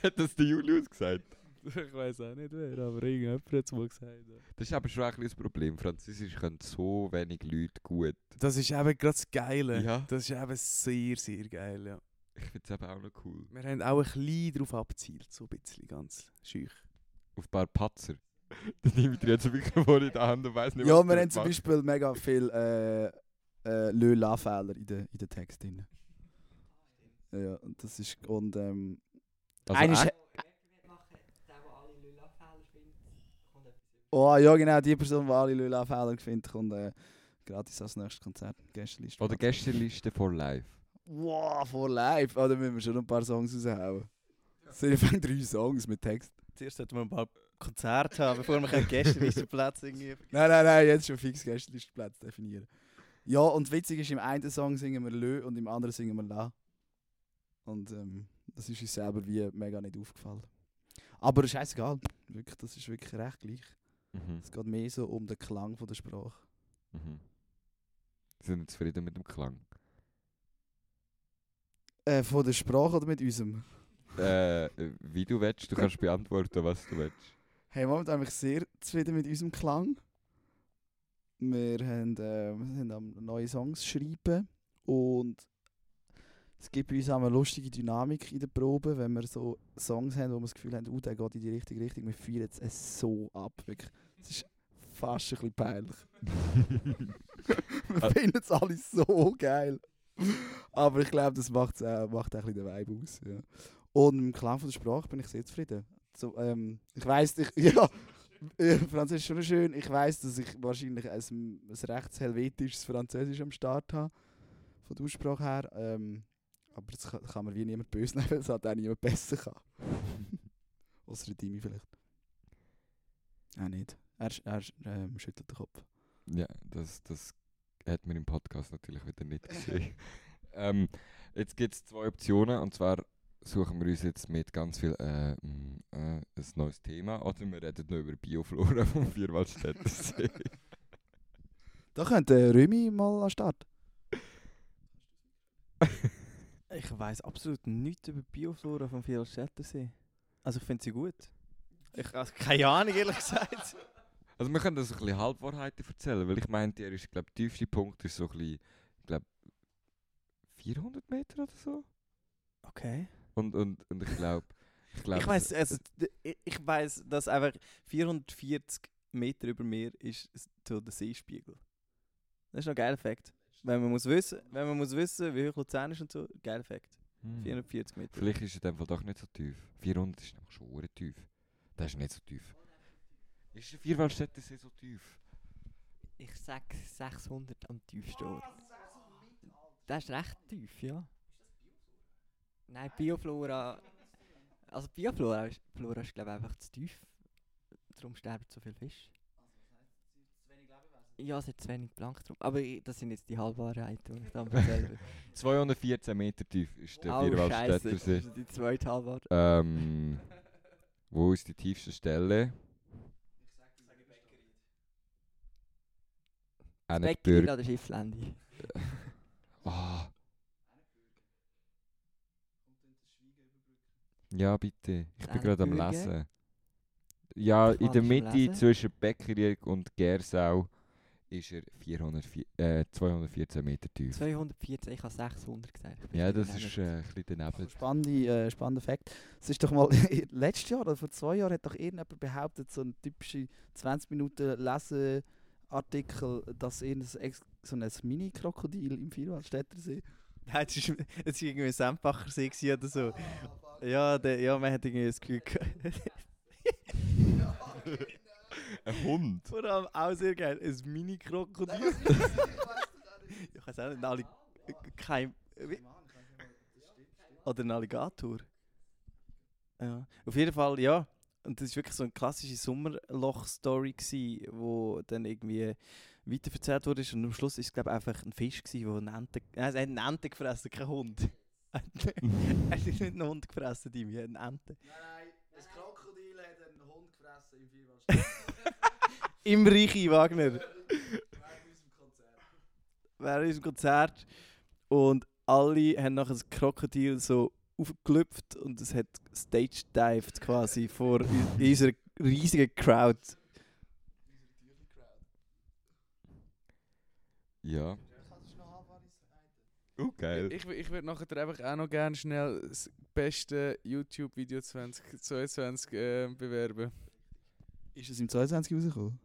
Hat das der Julius gesagt? ich weiß auch nicht wer, aber irgendjemand hat es mal gesagt. Das ist aber schon ein bisschen das Problem. Französisch können so wenig Leute gut. Das ist eben gerade das Geile. Ja. Das ist eben sehr, sehr geil, ja. Ich finde es eben auch noch cool. Wir haben auch ein bisschen darauf abgezielt, so ein bisschen ganz schüch. Auf ein paar Patzer. Das nehme ich dir jetzt ein Mikrofon in die Hand und weiss nicht, Ja, was wir du haben zum. Beispiel mega viel äh, äh, Lö-La-Fehler in den in den Text drin. Ja, und das ist... Und ähm... Also ist- echt? Oh ja, genau, die Person, die alle Lö-La-Fehler findet, kommt äh, gratis als nächstes Konzert. Gästeliste. Oder Gästeliste vor live. Wow, vor live. Oh, da müssen wir schon noch ein paar Songs raushauen. Es sind einfach drei Songs mit Text. Zuerst sollten wir ein paar Konzerte haben, bevor wir Gästelistenplätze irgendwie... Nein, nein, nein, jetzt schon fix Gästelisteplätze definieren. Ja, und witzig ist, im einen Song singen wir Lö und im anderen singen wir La. Und ähm, das ist uns selber wie mega nicht aufgefallen. Aber scheißegal, wirklich, das ist wirklich recht gleich. Mhm. Es geht mehr so um den Klang von der Sprache. Mhm. Sind wir zufrieden mit dem Klang? Äh, von der Sprache oder mit unserem? äh, wie du willst, du kannst beantworten, was du willst. Hey, momentan bin ich sehr zufrieden mit unserem Klang. Wir haben, äh, wir sind am neue Songs schreiben und es gibt bei uns auch eine lustige Dynamik in der Probe, wenn wir so Songs haben, wo wir das Gefühl haben, oh, der geht in die richtige Richtung. Wir feiern es so ab, wirklich. Es ist fast ein bisschen peinlich. wir finden es alle so geil. Aber ich glaube, das macht's auch, macht auch ein bisschen den Vibe aus. Ja. Und im Klang von der Sprache bin ich sehr zufrieden. So, ähm, ich weiss, ich, ja, äh, Französisch ist schon schön. Ich weiss, dass ich wahrscheinlich ein, ein recht helvetisches Französisch am Start habe. Von der Aussprache her. Ähm, aber das kann, kann mir wie niemand böse nehmen, weil es halt auch niemand besser kann. Außer Dimi vielleicht. Auch nicht. Er, er ähm, schüttelt den Kopf. Ja, das, das hat man im Podcast natürlich wieder nicht gesehen. ähm, jetzt gibt es zwei Optionen und zwar suchen wir uns jetzt mit ganz viel äh, mm, äh, ein neues Thema oder wir reden noch über Bioflora vom Vierwaldstätter See. Da könnte Römi mal an den Start. Ich weiß absolut nichts über die Bioflora vom Vierwaldstättersee. Also ich finde sie gut. Ich habe keine Ahnung, ehrlich gesagt. Also wir können das ein bisschen Halbwahrheiten erzählen, weil ich meinte, er ist, glaube der tiefste Punkt ist so ein bisschen, ich glaube 400 Meter oder so. Okay. Und, und, und ich glaube, ich glaube, Ich weiß, also, d- ich- weiß, dass einfach 440 Meter über mir ist so der Seespiegel. Das ist noch ein geiler Fakt. Wenn man muss wissen, wenn man muss wissen, wie hoch Luzern ist und so, geiler Fakt. Hm. 440 Meter. Vielleicht ist es in dem Fall doch nicht so tief. 400 ist nämlich schon hure tief. Das ist nicht so tief. Ist der Vierwaldstätter See so tief? Ich sag 600 am tiefsten Ort. Das ist recht tief, ja. Nein, Bioflora. Also Bioflora ist, Flora ist glaube ich einfach zu tief. Darum sterben so viele Fische. Ja, es hat zu wenig Plankton. Aber ich- das sind jetzt die Halbwahrheiten, die ich da erzähle. 214 Meter tief ist der Oh, Vierwaldstätter Scheiße, das ist die zweite Halbwahrheit. Ähm, wo ist die tiefste Stelle? Auch nicht Beckerin Bürg. oder Schifflände? Ja, bitte. Ich bin gerade am? Lesen. Ja, in der Mitte zwischen Beckerig und Gersau ist er 404, äh, 214 Meter tief. 214, ich habe 600 gesagt. Ja, das ist äh, ein bisschen daneben. Spannende, äh, spannender Fakt. Es ist doch mal, letztes Jahr oder vor zwei Jahren hat doch irgendjemand behauptet, so ein typischer 20 Minuten Leseartikel, dass irgendein so ein Mini-Krokodil im Vierwaldstätter See. Nein, es war irgendwie ein Sempacher See oder so. Ja, der, ja, man hat irgendwie das Gefühl gehabt. Ein Hund. Vor allem auch sehr geil, ein Mini-Krokodil. ich weiß auch nicht, ein Alli kein... Oder ein Alligator. Ja. Auf jeden Fall, ja. Und das war wirklich so eine klassische Sommerloch-Story, gsi, wo dann irgendwie weiterverzählt wurde. Und am Schluss war es, glaube ich, einfach ein Fisch, der eine Ente... Nein, er hat eine Ente gefressen, kein Hund. er hat nicht einen Hund gefressen, Dimi, hat eine Ente. Nein, ein Krokodil hat einen Hund gefressen im Vierwaldstätter. Im Reichi Wagner. Während unserem Konzert. während unserem Konzert und alle haben nachher das Krokodil so aufgelüpft und es hat stage-dived quasi vor unserer riesigen Crowd. Ja. Oh, geil. Ich, ich würde nachher einfach auch noch gerne schnell das beste YouTube-Video 2022 äh, bewerben. Ist es im 22 rausgekommen?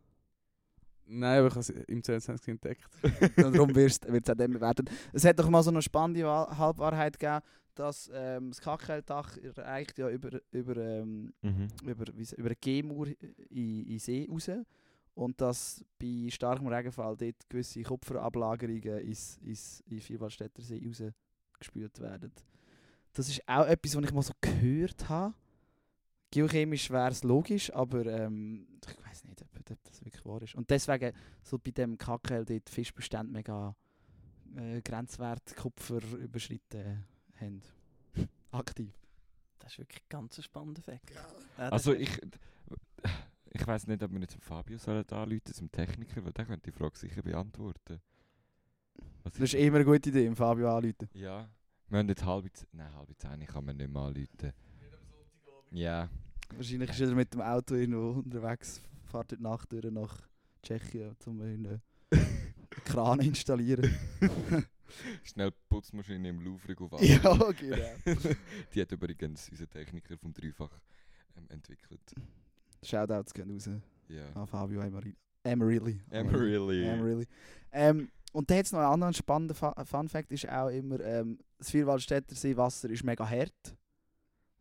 Nein, aber ich habe es im 22 entdeckt. Und darum wird es auch dem bewertet. Es hat doch mal so eine spannende Halbwahrheit gegeben, dass ähm, das Kackeldach reicht ja über, über, ähm, Mhm. über, wie über eine G-Mauer in, in See raus. Und dass bei starkem Regenfall dort gewisse Kupferablagerungen ins, ins, in Vierwaldstätter See rausgespült werden. Das ist auch etwas, was ich mal so gehört habe. Geochemisch wäre es logisch, aber ähm, ich weiß nicht, ob, ob das wirklich wahr ist. Und deswegen so bei dem Kackel dort die Fischbestände mega äh, Grenzwert Kupfer überschritten haben. Aktiv. Das ist wirklich ein ganz spannender Fakt. Ja, Also ich... Ich weiß nicht, ob wir nicht zum Fabio sollen anrufen, zum Techniker, weil der könnte die Frage sicher beantworten. Was Das ist immer eine gute Idee, Fabio anrufen. Ja. Wir haben jetzt halb... z- Nein, halb zehn kann man nicht mehr anrufen. Ja. Wahrscheinlich ist er mit dem Auto irgendwo unterwegs, fährt heute Nacht durch nach Tschechien, um einen Kran installieren. Schnell Putzmaschine im Louvre auf ja, genau. Die hat übrigens unser Techniker vom Dreifach ähm, entwickelt. Shoutouts gehen raus Ja. an Fabio. Emery. Emery. Emery. Ähm, und da hat es noch einen anderen spannenden Fa Fun Fact, ist auch immer, ähm, das Vierwaldstätter Seewasser ist mega hart.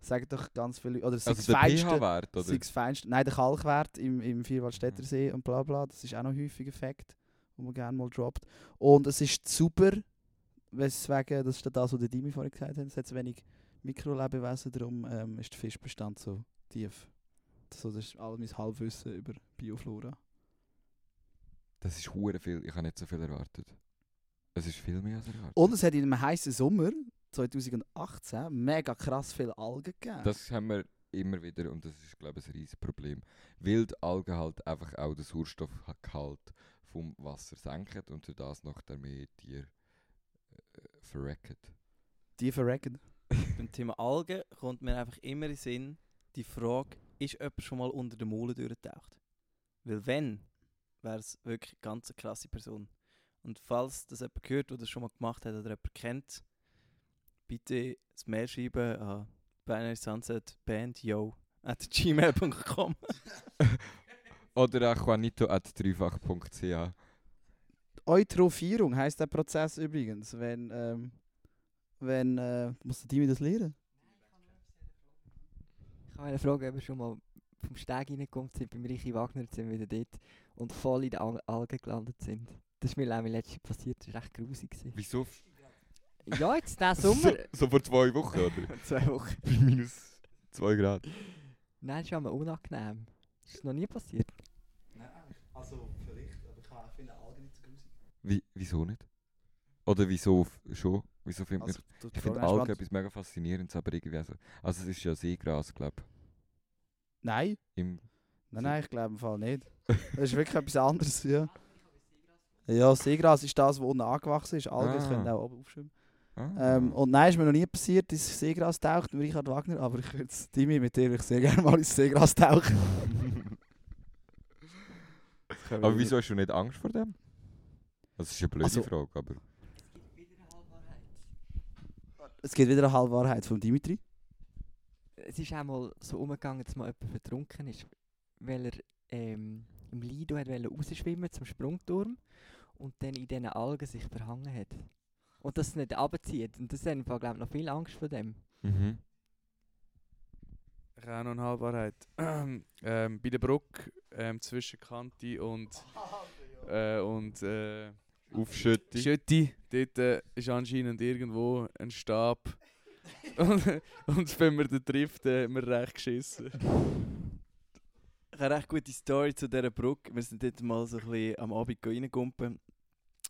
Sagen doch ganz viele, oder Also der pH-Wert, oder? Feinste. Nein, der Kalkwert im, im Vierwaldstätter See und bla bla, das ist auch noch ein häufiger Fakt, den man gerne mal droppt. Und es ist super, weswegen, das ist das, was der Dimi vorhin gesagt hat, es hat zu wenig Mikrolebewesen, darum ähm, ist der Fischbestand so tief. So, das ist all mein Halbwissen über Bioflora. Das ist hure viel. Ich habe nicht so viel erwartet. Es ist viel mehr als erwartet. Und es hat in einem heißen Sommer 2018 mega krass viele Algen gegeben. Das haben wir immer wieder und das ist, glaube ich, ein riesiges Problem. Weil die Algen halt einfach auch den Sauerstoffgehalt vom Wasser senken und durch das noch der mehr Tier äh, verrecken. Die verrecken. Beim Thema Algen kommt mir einfach immer in den Sinn die Frage, ist jemand schon mal unter den Molen durchgetaucht? Weil wenn, wäre es wirklich eine ganz krasse Person. Und falls das jemand gehört oder das schon mal gemacht hat oder jemand kennt, bitte das Mail schreiben an Binary Sunset Band yo at gmail.com. Oder auch Juanito at dreifach.ch. Eutrophierung heisst der Prozess übrigens, wenn, ähm, wenn, äh, muss der Dimi das lernen? Ich wollte fragen, ob wir schon mal vom Steg reingekommen sind, beim Richie Wagner sind wir wieder dort und voll in den Al Algen gelandet sind. Das ist mir auch letztes Jahr passiert, das war echt grusig. gewesen. Wieso? Ja, jetzt diesen Sommer. So, so vor zwei Wochen, oder? Zwei Wochen. Bei minus 2 Grad. Nein, das ist aber unangenehm. Das ist noch nie passiert. Nein, also vielleicht, aber ich kann- finde Algen nicht so grusig. Wie, wieso nicht? Oder wieso schon? Wieso findet Also, man... du- Ich finde Algen spannend. etwas mega faszinierendes, aber irgendwie also... Also es ist ja Seegras, glaube Nein, ich. Im nein, nein, ich glaube im Fall nicht. Das ist wirklich etwas anderes, ja. Ja, Seegras ist das, was unten angewachsen ist. Algen Ah. können auch oben aufschwimmen. ah. Ähm, und nein, ist mir noch nie passiert, dass Seegras taucht mit Richard Wagner, aber ich würde es Dimi mit dir ich sehr gerne mal ins Seegras tauchen. aber wieso hast du nicht Angst vor dem? Das ist eine blöde Also- Frage, aber... Es gibt wieder eine Halbwahrheit von Dimitri. Es ist auch mal so umgegangen, dass mal jemand vertrunken ist, weil er ähm, im Lido hat wollte rausschwimmen zum Sprungturm und dann in diesen Algen sich verhangen hat. Und das nicht abzieht. Und das haben glaube ich noch viel Angst vor dem. Mhm. Ich habe noch eine Halbwahrheit. ähm, bei der Brücke ähm, zwischen Kanti und, äh, und äh, Aufschütti. Schütti, dort äh, ist anscheinend irgendwo ein Stab. und, und wenn man den trifft, äh, haben wir recht geschissen. Ich habe eine recht gute Story zu dieser Brücke. Wir sind dort mal so ein bisschen am Abend reingumpen.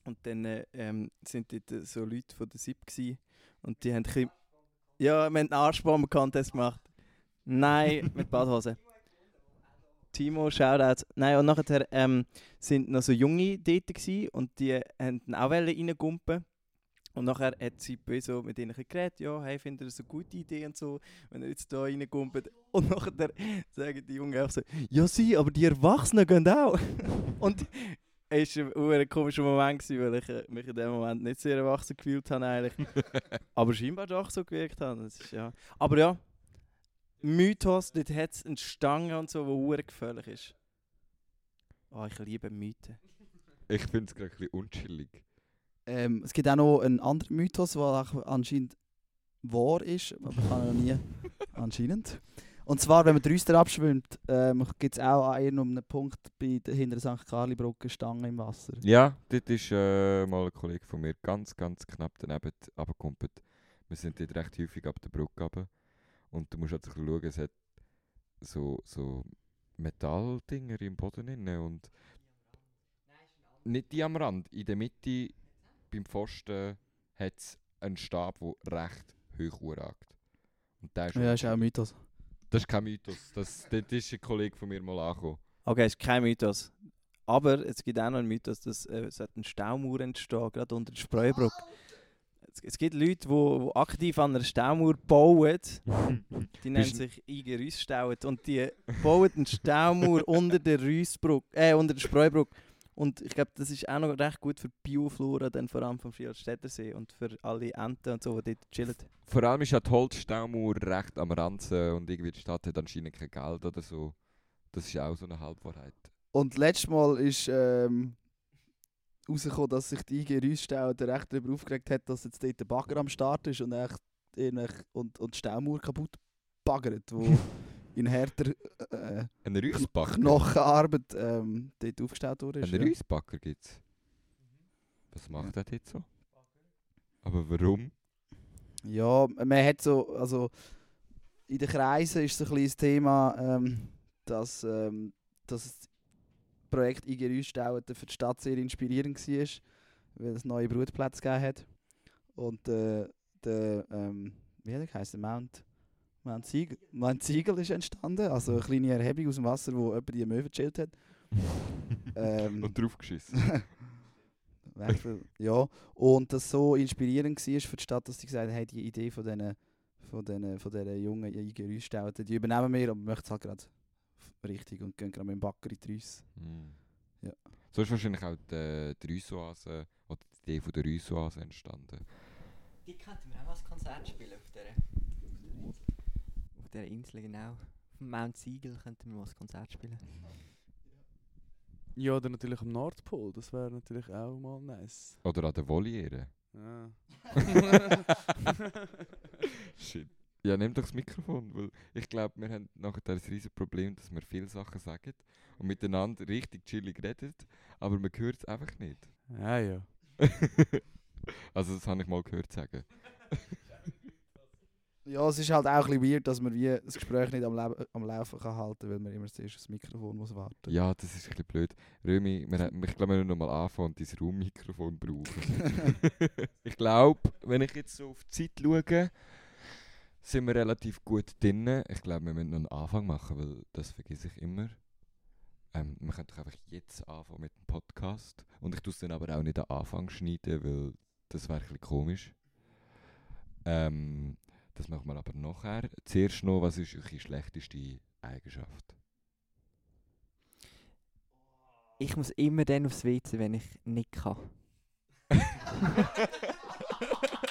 Und dann äh, ähm, sind dort so Leute von der SIP gewesen. Und die haben ein bisschen... Ja, wir haben einen Arschbomben-Contest gemacht. Nein, mit Badhose. Timo, Shoutout. Nein, und nachher ähm, sind noch so Junge dort gewesen, und die haben dann auch reingumpen. Und nachher hat sie bei so mit ihnen geredet, ja, hey, findet ihr das eine gute Idee und so, wenn ihr jetzt da reingumpelt. Und nachher sagen die Jungen auch so, ja sie, aber die Erwachsenen gehen auch. und es war ein komischer Moment, weil ich äh, mich in dem Moment nicht sehr erwachsen gefühlt habe eigentlich. aber scheinbar doch so gewirkt habe. Das ist, ja. Aber ja, Mythos, dort hat es eine Stange und so, die hure gefährlich ist. Oh, ich liebe Mythen. Ich finde es gerade ein bisschen unchillig. Ähm, es gibt auch noch einen anderen Mythos, der auch anscheinend wahr ist, aber ich habe noch nie anscheinend. Und zwar, wenn man den Rüster abschwimmt, ähm, gibt es auch an irgendeinem Punkt bei der hinter der St. Carli-Brücke Stangen im Wasser. Ja, dort ist äh, mal ein Kollege von mir ganz, ganz knapp daneben runtergekumpelt. Wir sind dort recht häufig ab der Brücke runter. Und du musst halt so ein bisschen schauen, es hat so, so Metalldinger im Boden drin und nicht die am Rand, in der Mitte beim Pfosten hat es einen Stab, der recht hoch ragt. Und der ist Ja, ist auch ein Mythos. Das ist kein Mythos, das, dort ist ein Kollege von mir mal angekommen. Okay, ist kein Mythos. Aber es gibt auch noch einen Mythos, dass äh, es hat ein Staumauer entstehen, gerade unter der Spreubrücke. Es, es gibt Leute, die aktiv an einer Staumauer bauen. Die nennen sich IG Rüssstauen. Und die bauen einen Staumauer unter der Rüssbrücke, äh, unter der Spreubrücke. Und ich glaube, das ist auch noch recht gut für die Bioflora, dann vor allem vom Friedrichstädtersee und für alle Enten und so, die dort chillen. Vor allem ist ja die Holzstaumauer recht am Ranzen und irgendwie die Stadt hat anscheinend kein Geld oder so. Das ist auch so eine Halbwahrheit. Und letztes Mal ist ähm, rausgekommen, dass sich die IG Rüststau recht darüber aufgeregt hat, dass jetzt dort der Bagger am Start ist und, echt, und, und die Staumauer kaputt baggert, wo in härter äh? Knochenarbeit ähm, dort aufgestellt wurde. Ein Reusbacker gibt es. Was macht er jetzt so? Aber warum? Ja, man hat so, also in den Kreisen ist so ein das Thema, ähm, dass, ähm, dass das Projekt IG Rüstau für die Stadt sehr inspirierend war, weil es neue Brutplätze gegeben hat. Und äh, der, ähm, wie hat er geheißen? Mount, Mount, Siegel, Mount Siegel ist entstanden, also eine kleine Erhebung aus dem Wasser, wo jemand die Möwe gechillt hat. ähm, Und draufgeschissen. Ja. Und das so inspirierend war für die Stadt, dass sie gesagt haben, hey, die Idee von diesen von diesen, von jungen Eingerüststauten, die übernehmen wir, aber wir möchten es halt gerade richtig und gehen gerade mit dem Backer in die Rüsse. Hm. Ja. So ist wahrscheinlich auch die, die Reusoase oder die Idee von der Reusoase entstanden. Die könnten wir auch mal als Konzert spielen auf dieser, auf dieser Insel, genau. Auf dem Mount Siegel könnten wir mal als Konzert spielen. Ja, oder natürlich am Nordpol, das wäre natürlich auch mal nice. Oder an der Voliere. Ja. Shit. Ja, nimm doch das Mikrofon, weil ich glaube, wir haben nachher das riesige Problem, dass wir viele Sachen sagen und miteinander richtig chillig reden, aber man hört es einfach nicht. ja, ja. also das habe ich mal gehört sagen. Ja, es ist halt auch ein bisschen weird, dass man wie das Gespräch nicht am, Leben, am Laufen kann halten weil man immer zuerst aufs Mikrofon muss warten Ja, das ist ein bisschen blöd. Römi, wir, haben- ich glaube, wir müssen noch mal anfangen und dein Raummikrofon brauchen. ich glaube, wenn ich jetzt so auf die Zeit schaue, sind wir relativ gut drin. Ich glaube, wir müssen noch einen Anfang machen, weil das vergesse ich immer. Ähm, wir können doch einfach jetzt anfangen mit dem Podcast. Und ich tue es dann aber auch nicht am Anfang schneiden, weil das wäre ein bisschen komisch. Ähm, das machen wir aber nachher. Zuerst noch, was ist eure schlechteste Eigenschaft? Ich muss immer dann aufs WC, wenn ich nicht kann.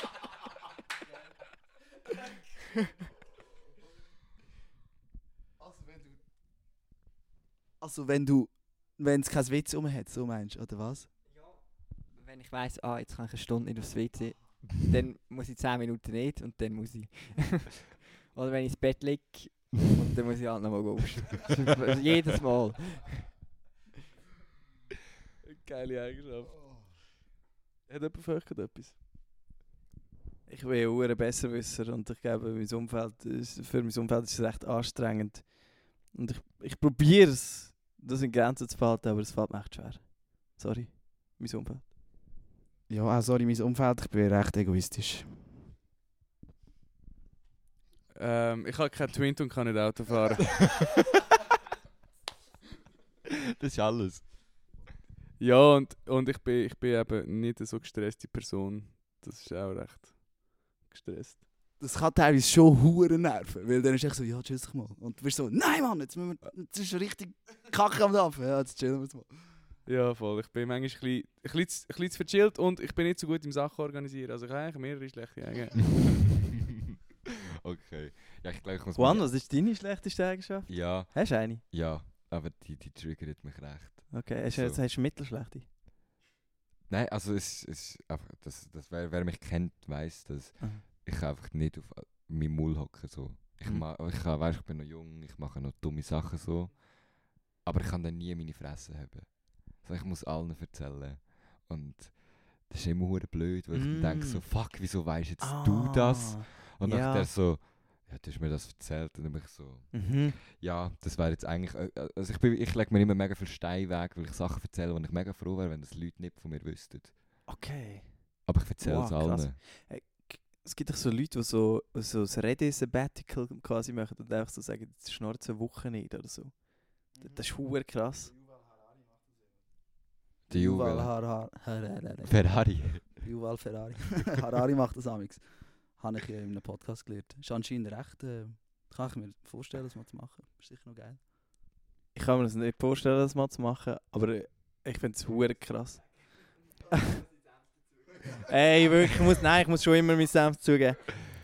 Also wenn du, wenn es kein Witz rum hat, so meinst du, oder was? Wenn ich weiss, ah, jetzt kann ich eine Stunde nicht aufs WC, dann muss ich 10 Minuten nicht und dann muss ich. Oder wenn ich ins Bett liege Und dann muss ich halt nochmal gehen. Jedes Mal. Geile Eigenschaft. Hat jemand von euch gerade etwas? Ich bin ja ein Besserwisser und ich glaube, mein Umfeld ist, für mein Umfeld ist es recht anstrengend. Und ich, ich probiere es, das in Grenzen zu behalten, aber es fällt mir echt schwer. Sorry, mein Umfeld. Ja, ah, sorry, mein Umfeld, ich bin recht egoistisch. Ähm, ich habe kein Twin und kann nicht Auto fahren. Das ist alles. ja, und, und ich, bin, ich bin eben nicht eine so gestresste Person. Das ist auch recht gestresst. Das kann teilweise schon hure nerven, weil dann ist echt so, ja, tschüss dich mal. Und du bist so, nein Mann, jetzt, müssen wir, jetzt ist richtig Kacke am Dampfen. Ja, jetzt chillen wir jetzt mal. Ja, voll. Ich bin manchmal ein bisschen, ein bisschen, ein bisschen zu verchillt und ich bin nicht so gut im Sachen organisieren. Also ich habe eigentlich mehrere schlechte Eigenschaften. okay. Ja, ich glaube, ich muss Juan, was ist deine schlechteste Eigenschaft? Ja, Hast du eine? ja. Aber die, die triggert mich recht. Okay, hast So. jetzt hast du mittelschlechte? Nein, also es, es ist einfach, das, das, wer, wer mich kennt, weiß, dass Aha. Ich kann einfach nicht auf meinem Maul hocken so. Ich, Mhm. ich, kann- ich bin noch jung, ich mache noch dumme Sachen so. Aber ich kann dann nie meine Fresse haben. Also ich muss allen erzählen. Und das ist immer blöd, weil ich dann denke so, Mm. fuck, wieso weißt jetzt du das? Ah, Und ja. nachher so, ja, du hast mir das erzählt. Und dann bin ich so, Mhm. ja, das wäre jetzt eigentlich. äh, äh, Also ich, bin, ich lege mir immer mega viel Stein weg, weil ich Sachen erzähle, und ich mega froh wäre, wenn das Leute nicht von mir wüssten. Okay. Aber ich erzähle es Wow, krass. allen. Es gibt doch so Leute, die so, so ein Rede-Sabbatical quasi machen und einfach so sagen, jetzt schnurrt eine Woche nicht oder so. Das- Das ist hure krass. Der Yuval Juwel. Har- Ferrari. Yuval Ferrari. Harari macht das amix. Habe ich ja in einem Podcast gelernt. Ist anscheinend recht, äh, kann ich mir vorstellen, das mal zu machen. Ist sicher noch geil. Ich kann mir das nicht vorstellen, das mal zu machen, aber äh, ich finde es hure krass. Ey, wirklich, ich muss, nein, ich muss schon immer meinen Senf zugeben.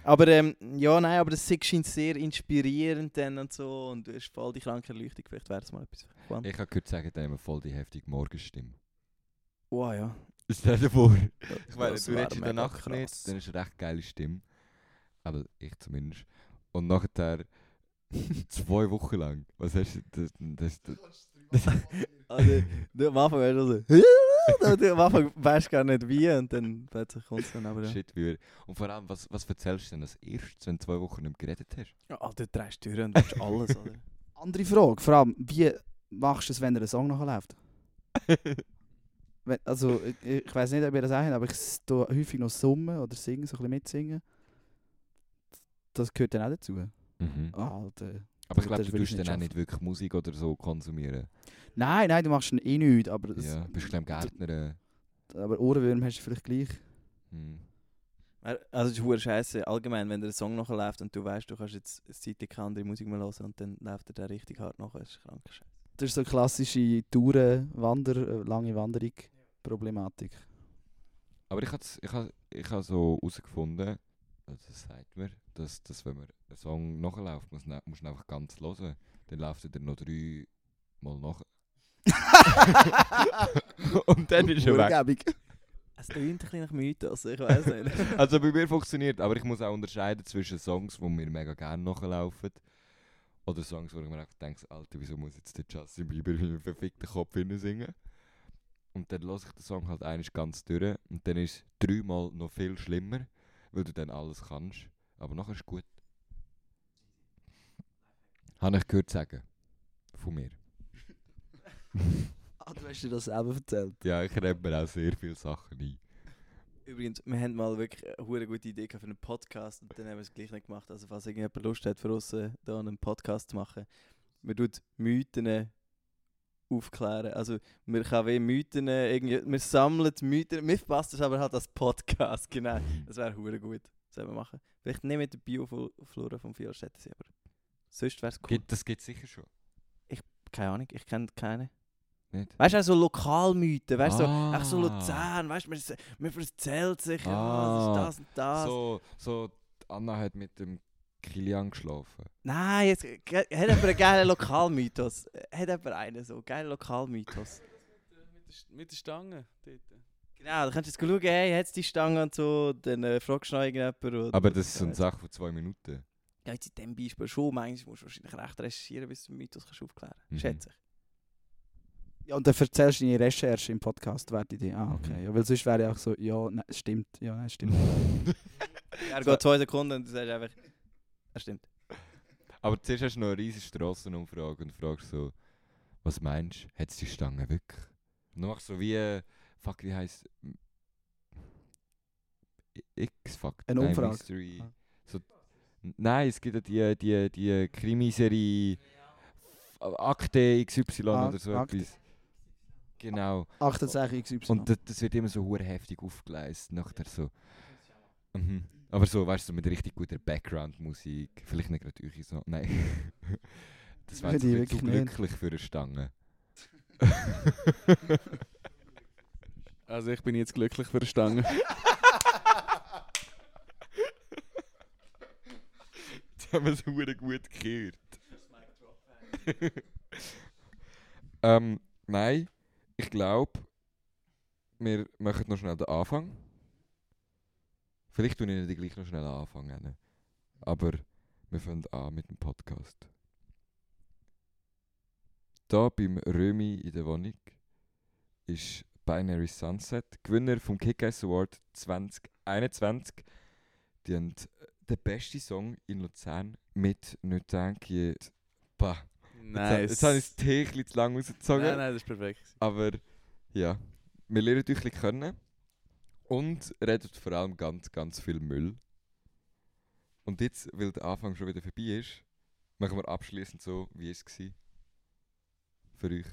Aber ähm, ja, nein, aber das scheint sehr inspirierend dann und so und du hast voll die kranke Erleuchtung, vielleicht wäre das mal etwas. Juan. Ich habe gehört sagen, der hat voll die heftige Morgenstimme. Wow, ja. Stell dir vor. Ich meine, Das du wäre redest in der Nacht krass. nicht, dann ist eine recht geile Stimme. Aber ich zumindest. Und nachher zwei Wochen lang. Was hast du? Das, das, das, Also, du, am Anfang wärst du so, und du am Anfang weißt gar nicht wie und dann plötzlich kommt es dann aber. Ja. Shit, wie. Und vor allem, was, was erzählst du denn als erstes, wenn du zwei Wochen nicht geredet hast? Ja, Alter, du drehst durch und willst alles, oder? Andere Frage, vor allem, wie machst du es, wenn er ein Song nachher läuft? Also, ich, ich weiß nicht, ob ihr das auch habt, aber ich tue häufig noch summen oder singen, so ein bisschen mitsingen. Das gehört dann auch dazu. Mhm. Alter. Aber ich glaube, du tust nicht dann auch nicht wirklich Musik oder so konsumieren. Nein, nein, du machst ihn eh nichts, aber, das, Ja, bist du am Gärtner. aber Ohrenwürm hast du vielleicht gleich. Hm. Also, es ist hure scheiße. Allgemein, wenn der Song nachher läuft und du weißt, du kannst jetzt eine Zeit keine andere Musik mehr hören und dann läuft er da richtig hart nachher, das ist krank scheiße. Das ist so klassische Touren, Wander, äh, lange Wanderung, Problematik. Aber ich habe ich ha, ich so herausgefunden, also das sagt mir, dass, dass wenn man einen Song nachläuft, muss, ne- musst du ihn einfach ganz hören. Dann läuft er noch drei Mal nach. Und dann ist er weg. Es klingt ein bisschen nach Mythos, ich weiß nicht. Also bei mir funktioniert, aber ich muss auch unterscheiden zwischen Songs, die mir mega gerne nachlaufen. Oder Songs, wo ich mir einfach denke, Alter, wieso muss jetzt der Justin Bieber in meinen verfickten Kopf singen? Und dann lasse ich den Song halt eigentlich ganz durch. Und dann ist es dreimal noch viel schlimmer, weil du dann alles kannst. Aber nachher ist es gut. Habe ich gehört sagen. Von mir. Ah, du hast dir das selber erzählt. Ja, ich rede mir auch sehr viele Sachen ein. Übrigens, wir haben mal wirklich eine gute Idee für einen Podcast und dann haben wir es gleich nicht gemacht. Also falls irgendjemand Lust hat, für uns äh, da einen Podcast zu machen, wir tun Mythen aufklären. Also wir können wie Mythen, irgendwie, wir sammeln Mythen, wir verpassen es aber halt als Podcast, genau. Das wäre hure gut, wir machen. Vielleicht nicht mit der Bioflora vom Vierstädtensee, aber sonst wäre es cool. Gibt, das gibt es sicher schon. Keine Ahnung, ich kenne keine. Nicht? Weißt du, auch so Lokalmythen, weißt du, so, Ah. ach so Luzern, weißt du, man, man erzählt sich, ja, Ah. das ist das und das. So, so, Anna hat mit dem Kilian geschlafen. Nein, jetzt hat jemand einen geilen Lokalmythos. Hat jemand einen so, geilen Lokalmythos. mit, der, mit der Stange dort. Genau, da kannst du jetzt schauen, hey, hat die Stange und so, dann äh, fragst du noch irgendjemanden. Aber das ist so eine Sache von zwei Minuten. Ja, jetzt in diesem Beispiel schon. Manchmal musst du wahrscheinlich recht recherchieren, bis du den Mythos kannst aufklären kannst. Mhm. Schätze ich. Ja, und dann erzählst du deine Recherche im Podcast, wäre die Idee. Ah, Mhm. okay. Ja, weil sonst wäre ja auch so, ja, nein, stimmt. Ja, nein, stimmt. Er geht zwei Sekunden und du sagst einfach, er stimmt. Aber zuerst hast du noch eine riesige Strassenumfrage und fragst so, was meinst du, hat es die Stange wirklich? Und dann machst du so wie, äh, fuck, wie heisst X-Fuck? Eine Nein, Umfrage. Mystery. Ah. So, nein, es gibt ja die, die, die Krimiserie Akte XY Ah, oder so Akte. etwas. Genau. 68 XY. Und das, das wird immer so hure heftig aufgeleistet. Nachher so. Mhm. Aber so, weißt du, so mit richtig guter Background-Musik. Vielleicht nicht gerade eure so. Nein. Das wäre zu, ich zu wirklich nicht. glücklich für eine Stange. Also ich bin jetzt glücklich Stange. Jetzt haben wir es hure gut gehört. ähm, nein, ich glaube, wir machen noch schnell den Anfang. Vielleicht tun ich nicht gleich noch schnell anfangen. Aber wir fangen an mit dem Podcast. Da beim Römi in der Wohnung ist Binary Sunset, Gewinner vom Kick-Ass Award 2021. Die haben den besten Song in Luzern mit «Nicht denke». Bah, Nice. jetzt, jetzt habe ich das T zu lang rausgezogen. Nein, nein, das ist perfekt. Aber ja, wir lernen euch ein bisschen kennen und reden vor allem ganz, ganz viel Müll. Und jetzt, weil der Anfang schon wieder vorbei ist, machen wir abschließend so, wie es war. Für euch.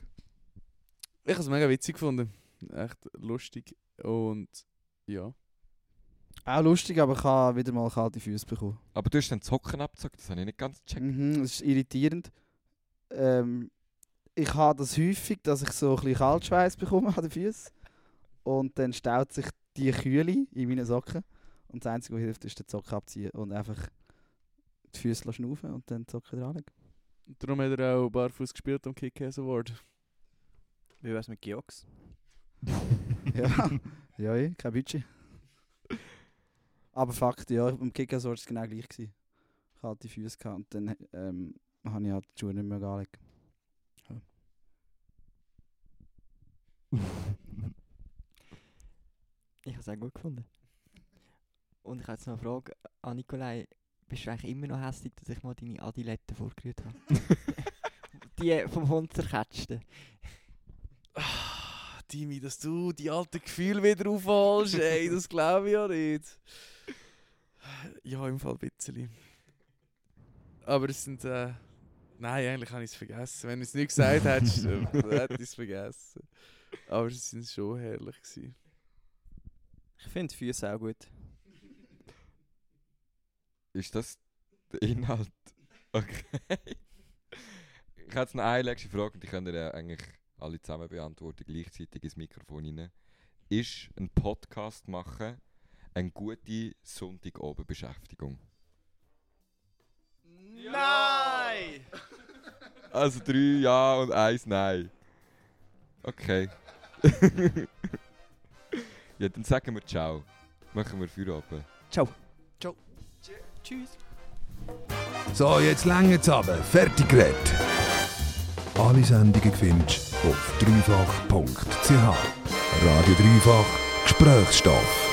Ich habe es mega witzig gefunden. Echt lustig. Und ja. Auch lustig, aber ich habe wieder mal kalte Füße bekommen. Aber du hast dann das Hocken abgezockt, das habe ich nicht ganz gecheckt. Mhm, das ist irritierend. Ähm, ich habe das häufig, dass ich so ein bisschen Kaltschweiß bekomme an den Füßen. Und dann staut sich die Kühle in meinen Socken. Und das Einzige, was hilft, ist den Socken abziehen und einfach die Füße schnaufen und dann die Socken dran. Darum hat er auch barfuß gespielt am Kick-Ass Award. Wie wär's mit Geox? Ja, ja, eh, kein Budget. Aber Fakt, ja, beim Kickers war es genau gleich. Gewesen. Ich hatte die Füße gehabt und dann ähm, habe ich halt die Schuhe nicht mehr angelegt. Ich habe es auch gut gefunden. Und ich habe jetzt noch eine Frage an Nikolai. Bist du eigentlich immer noch hässlich, dass ich mal deine Adiletten vorgerührt habe? die vom Hund zerketschten. Timi, dass du die alten Gefühle wieder aufholst, ey, das glaube ich ja nicht. Ja, im Fall ein bisschen. Aber es sind, äh, nein, eigentlich habe ich es vergessen. Wenn du es nicht gesagt hättest, dann hätte ich es vergessen. Aber sie sind schon herrlich gewesen. Ich finde Füße auch gut. Ist das der Inhalt? Okay. ich habe jetzt noch eine letzte Frage und die könnt ihr ja eigentlich alle zusammen beantworten, gleichzeitig ins Mikrofon rein. Ist ein Podcast machen eine gute Sonntagabendbeschäftigung? Nein! Also drei Ja und eins Nein. Okay. ja, dann sagen wir Ciao. Machen wir für oben. Ciao. Tschüss. So, jetzt längt's aber. Fertig geredet. Alle Sendungen findest du auf dreifach.ch. Radio Dreifach Gesprächsstoff.